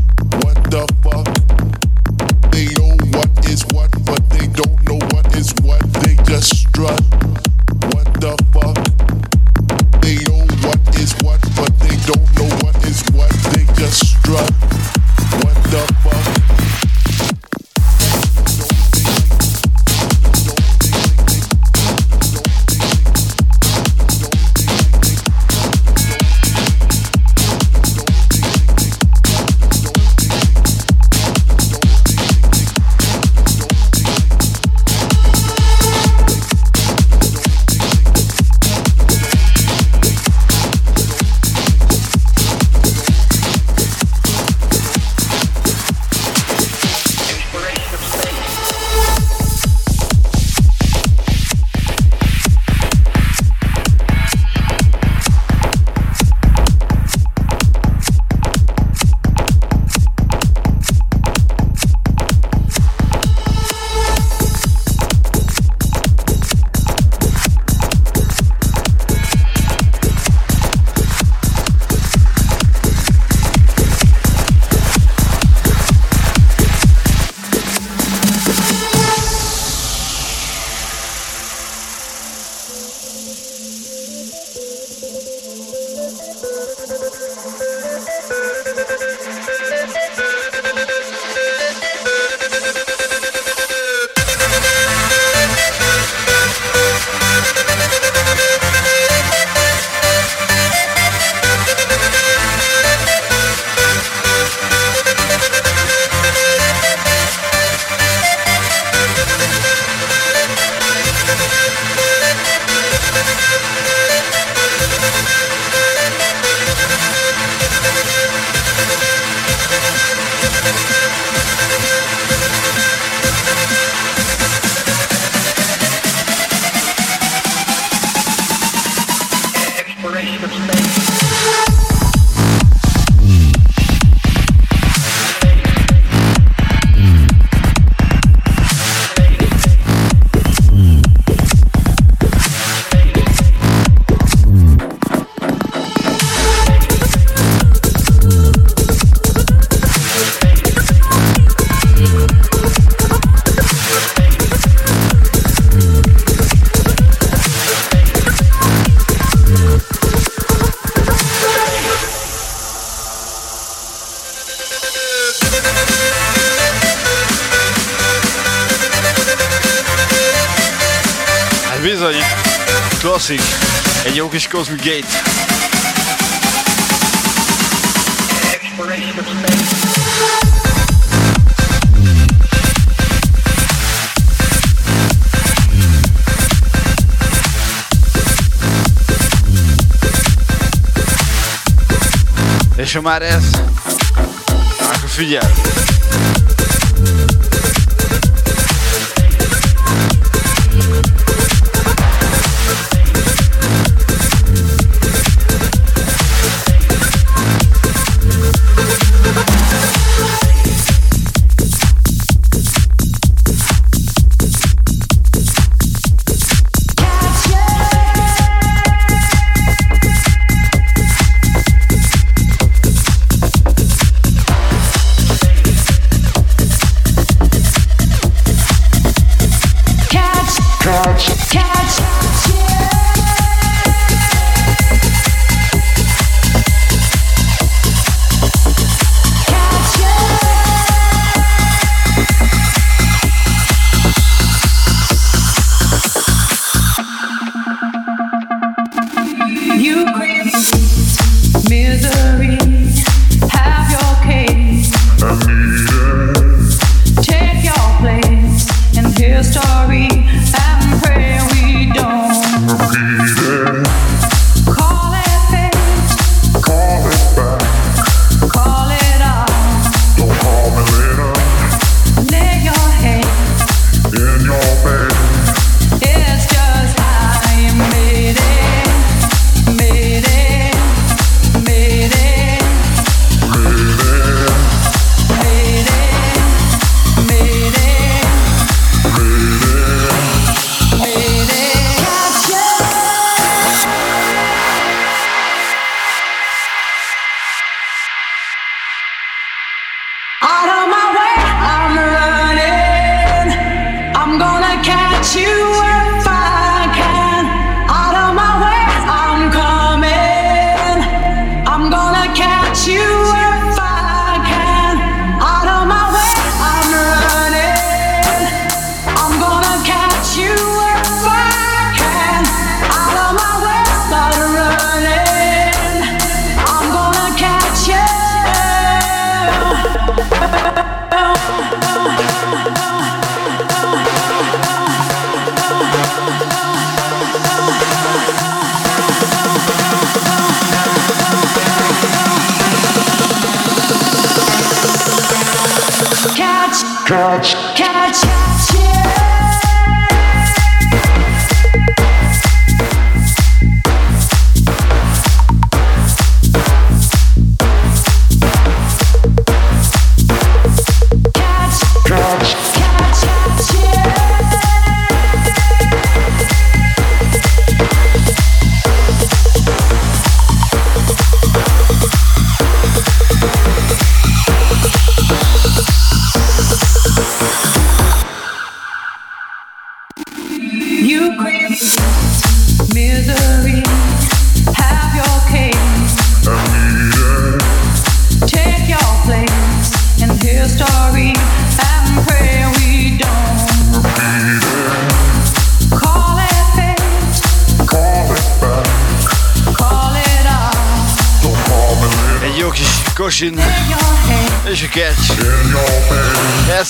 Egy jó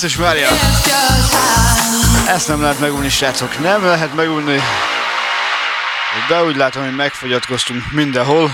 Jézus Mária! Ezt nem lehet megúlni srácok. Nem lehet megúlni, De úgy látom, hogy megfogyatkoztunk mindenhol.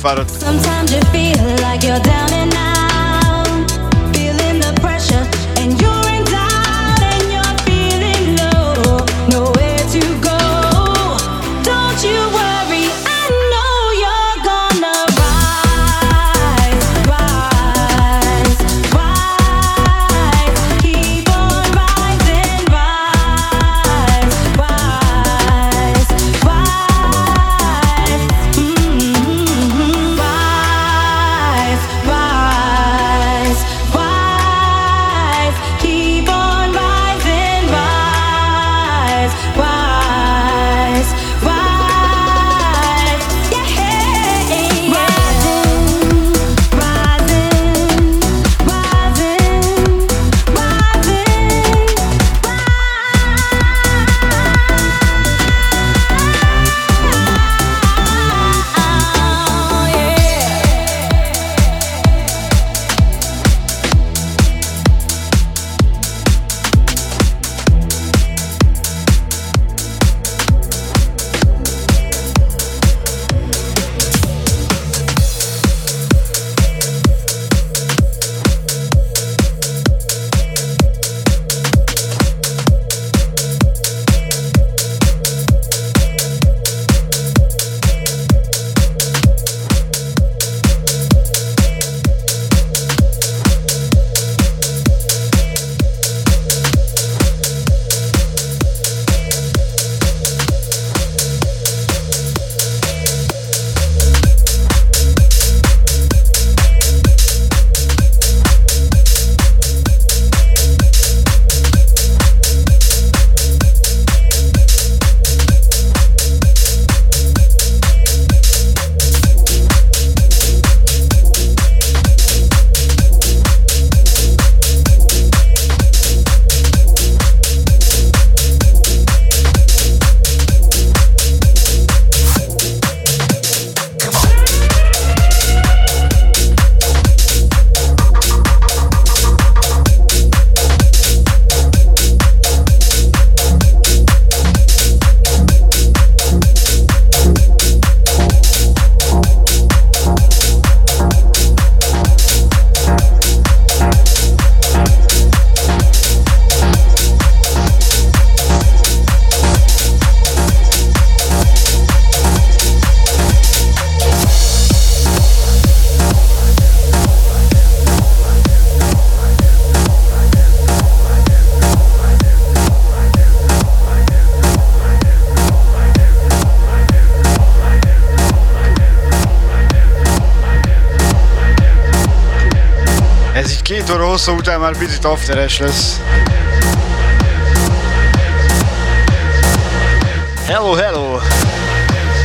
about. Hosszú után már picit afteres lesz. Hello, hello!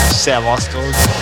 Szevasztok!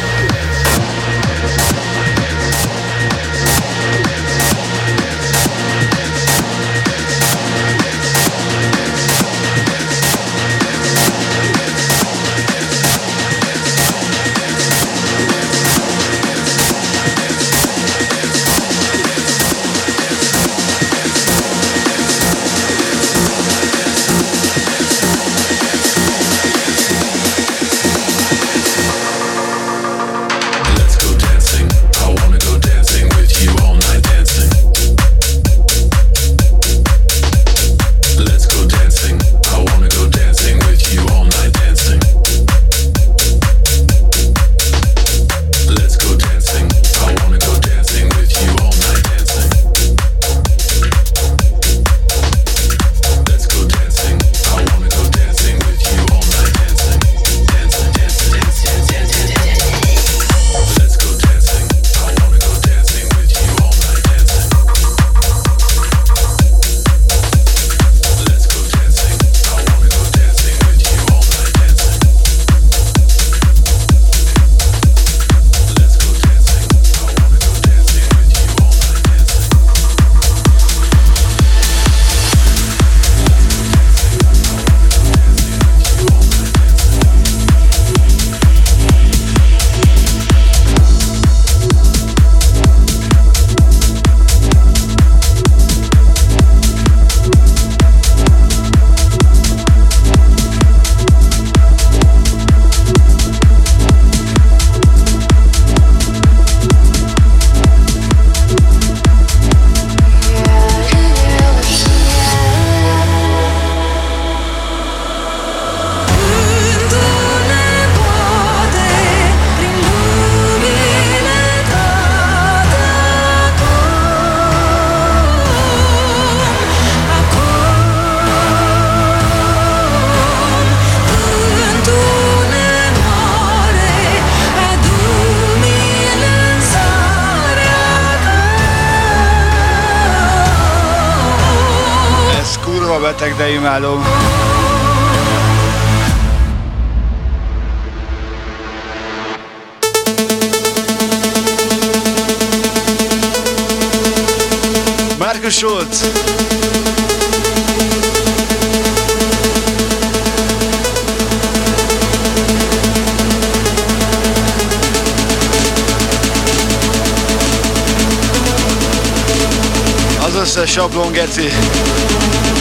Összes sablon, geci.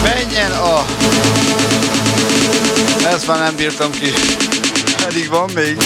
Menjen a... Ezt már nem bírtam ki. Pedig van még.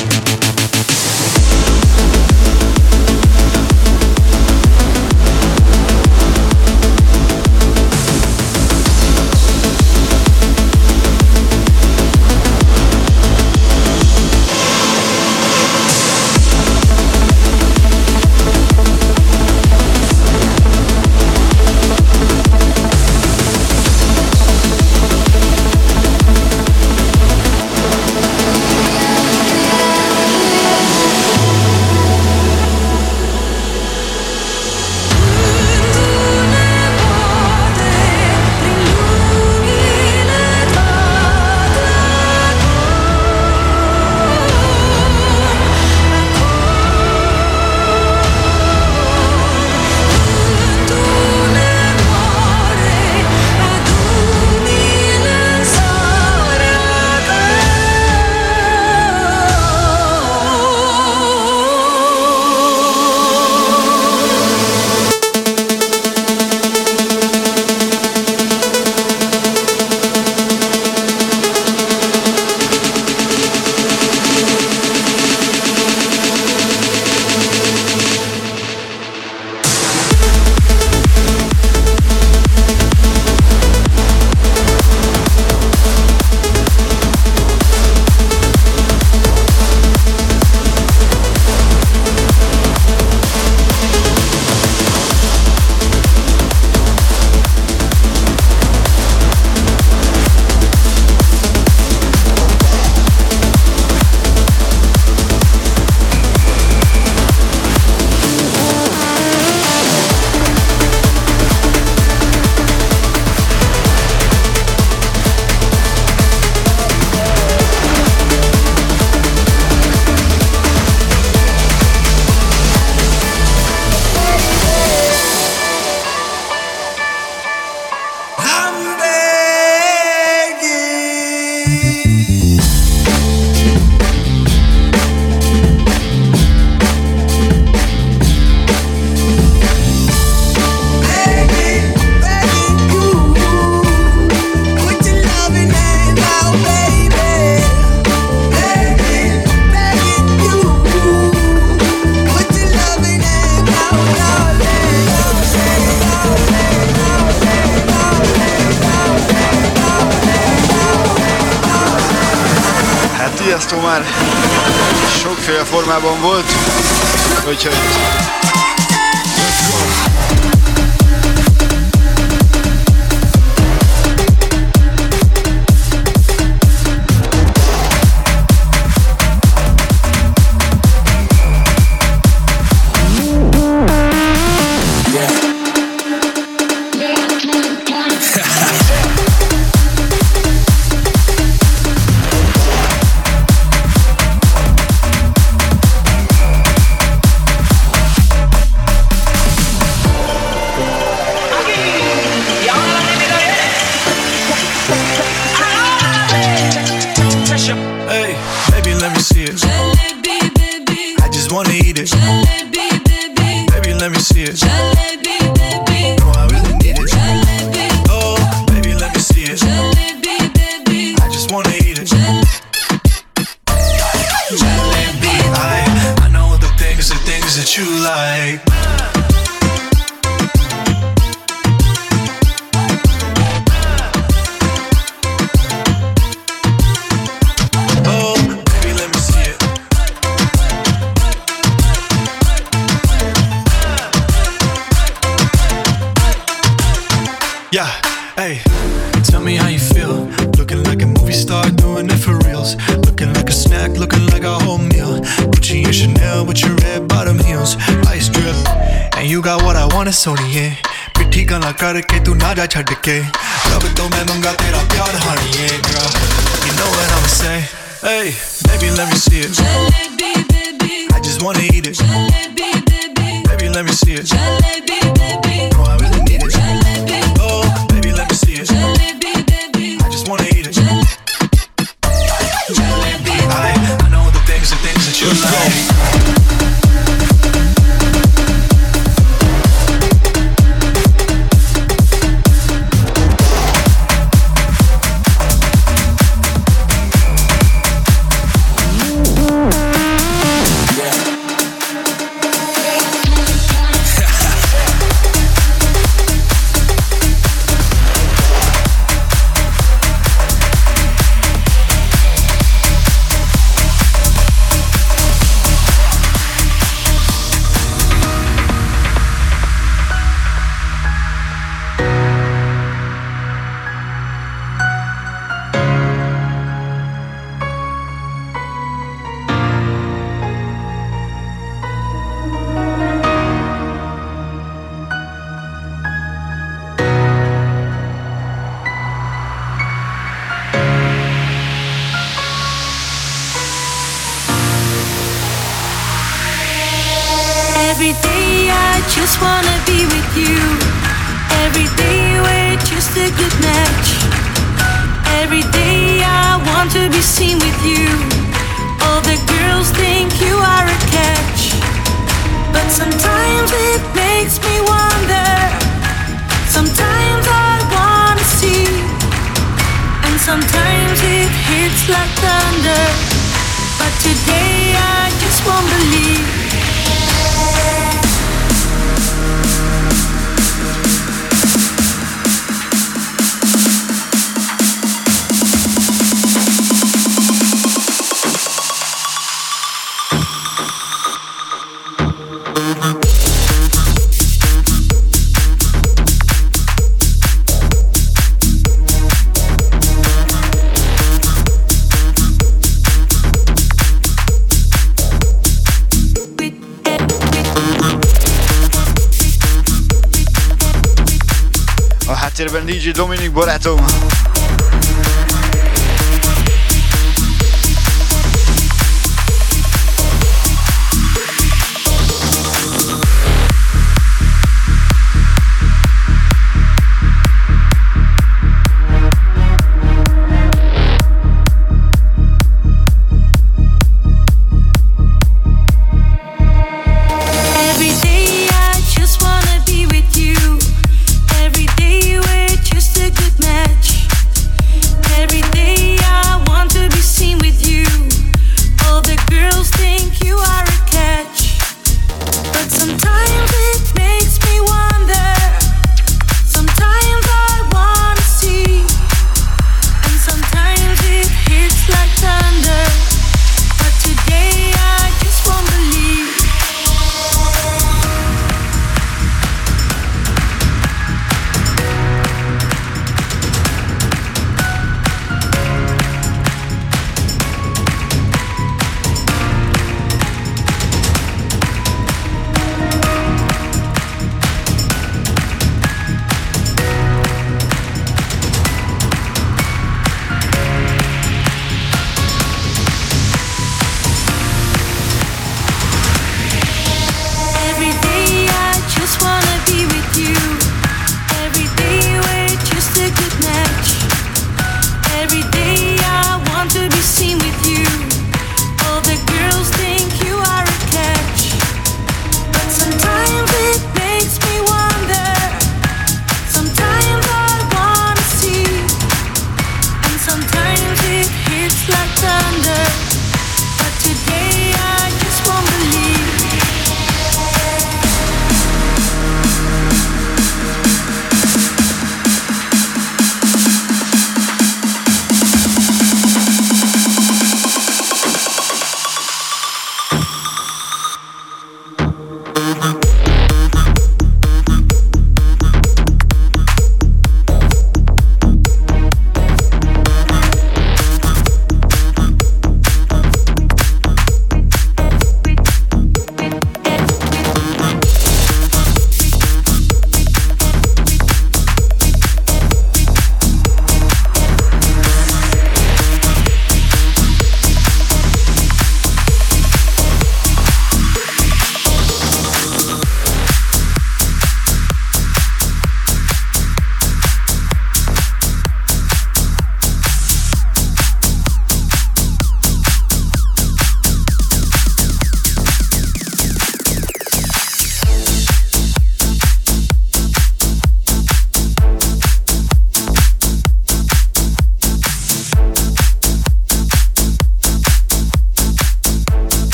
Barátom.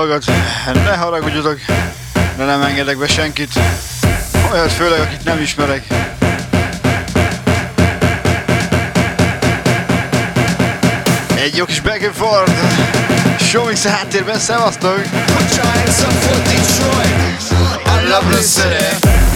hallgat, ne haragudjatok, de nem engedek be senkit, olyat főleg, akit nem ismerek. Egy jó kis back and forth, Showmix a háttérben, szevasztok! I love the city.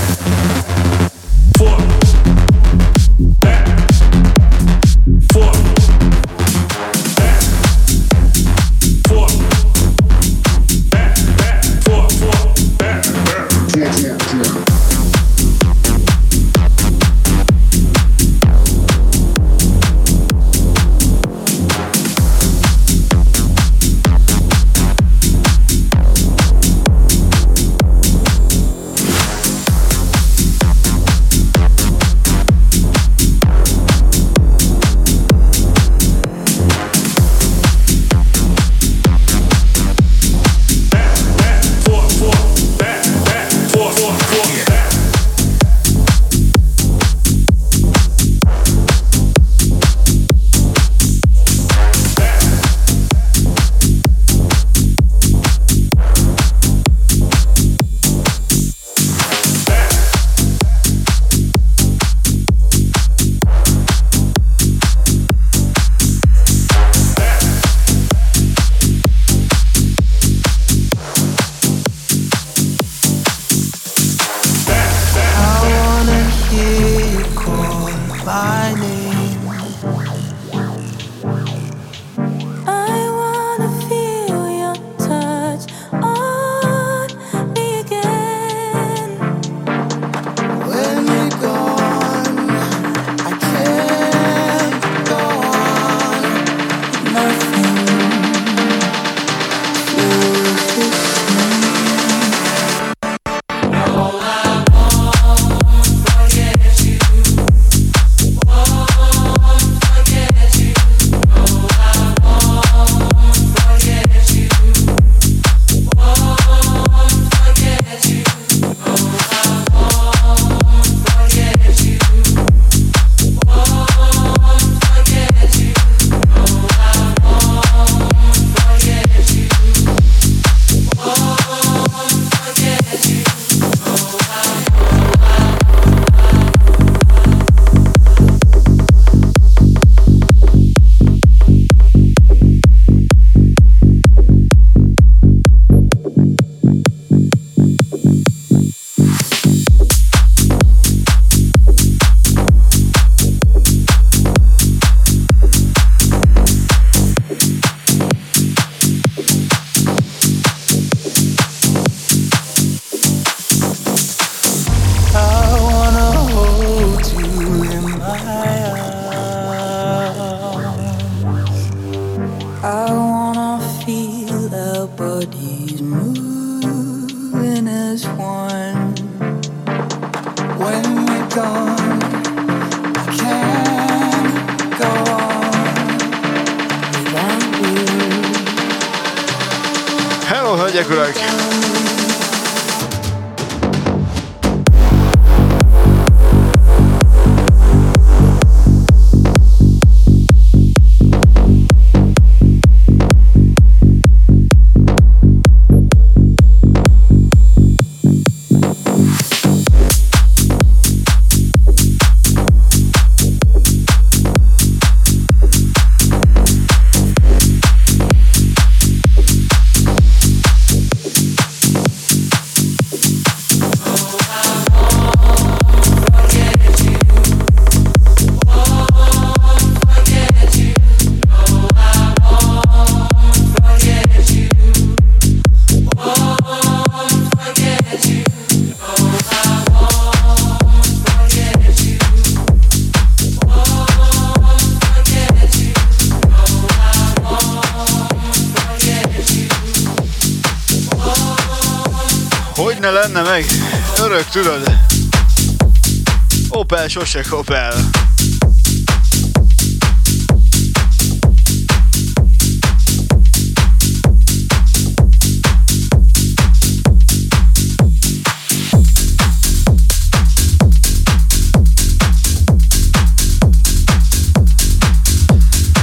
Opel sose Opel.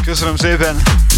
Köszönöm szépen!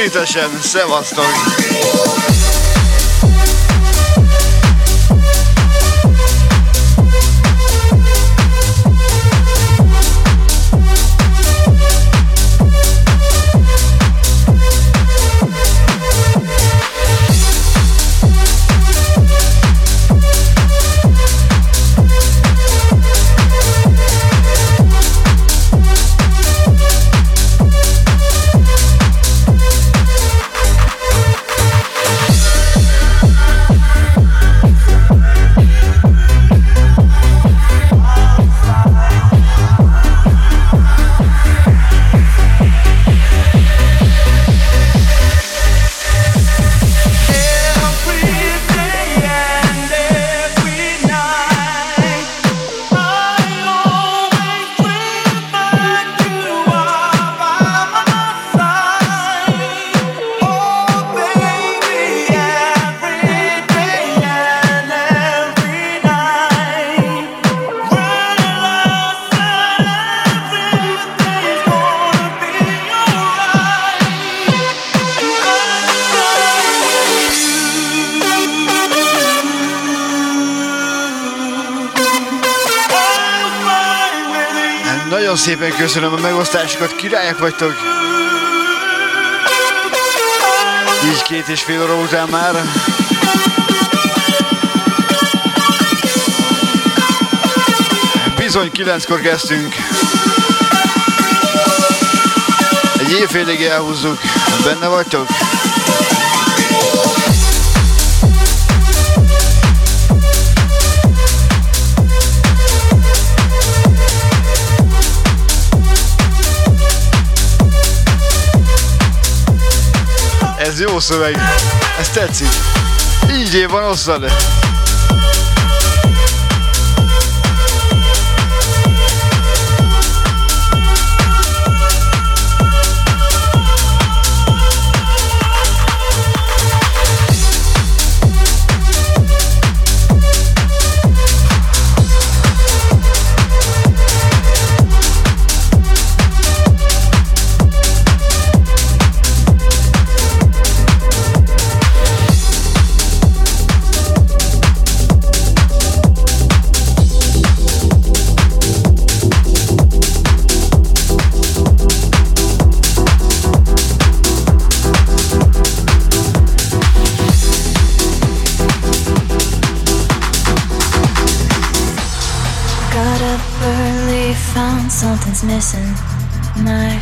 Streetesen, szevasztok! Köszönöm a megosztásokat, királyok vagytok! Így két és fél óra után már. Bizony kilenckor kezdtünk. Egy évfélig elhúzzuk. Benne vagytok? Szöveg. Ez tetszik. Így van osszad. missing my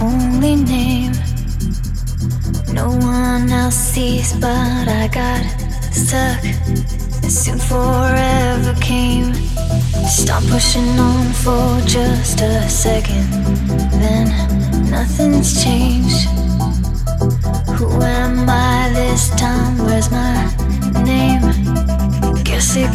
only name. No one else sees, but I got stuck. Soon forever came. Stop pushing on for just a second. Then nothing's changed. Who am I this time? Where's my name? Guess it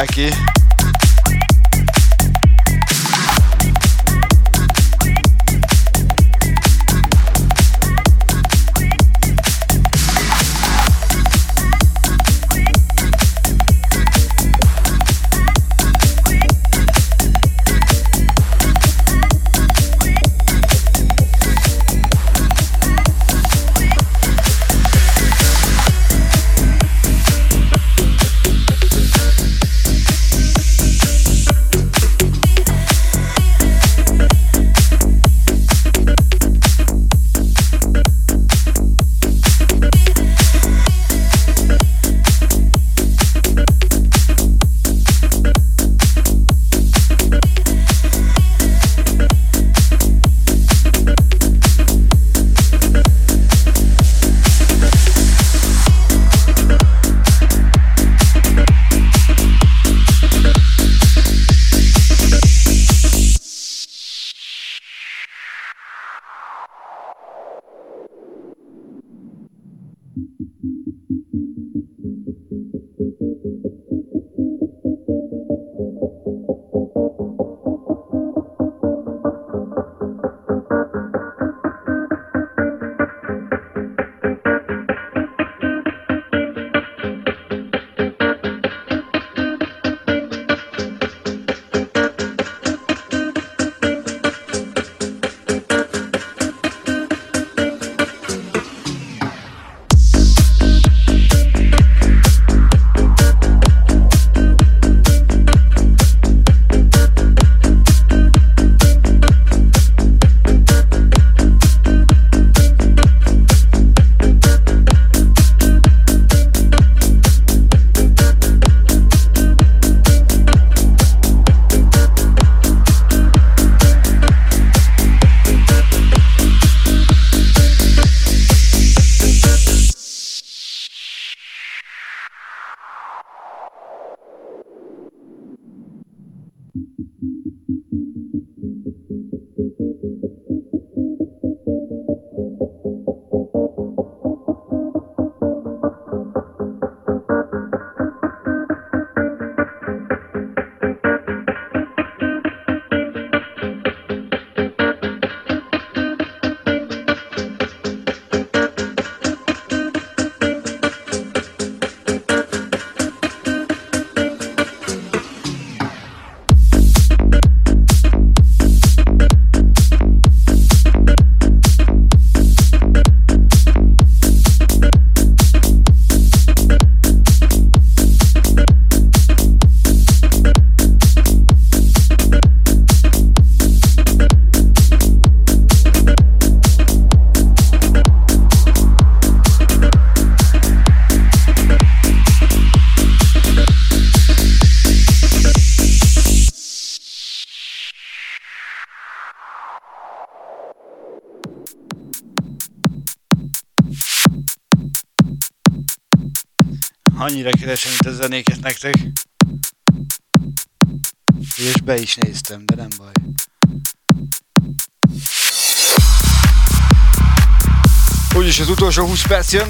aqui. annyira keresem itt a zenéket nektek. És be is néztem, de nem baj. Úgyis az utolsó 20 perc jön.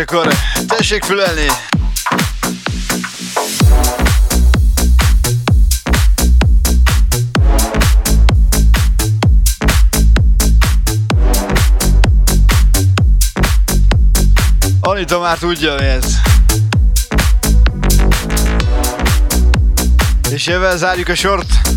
És akkor tessék fülelni! Anita már tudja mi ez. És ebben zárjuk a sort.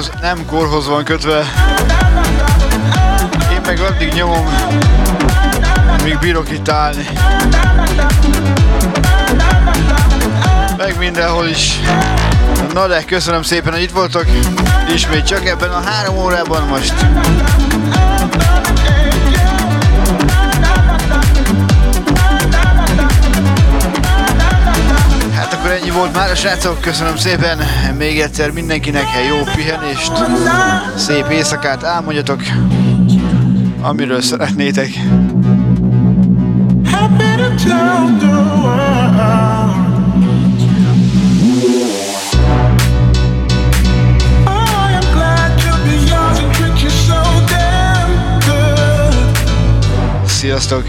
Zene nem, hoz, nem korhoz van kötve. Én meg addig nyomom, míg bírok itt állni. Meg mindenhol is. Na de, köszönöm szépen, hogy itt voltok. Ismét csak ebben a három órában most. Volt már a srácok, köszönöm szépen, még egyszer mindenkinek jó pihenést, szép éjszakát álmodjatok, amiről szeretnétek. Sziasztok!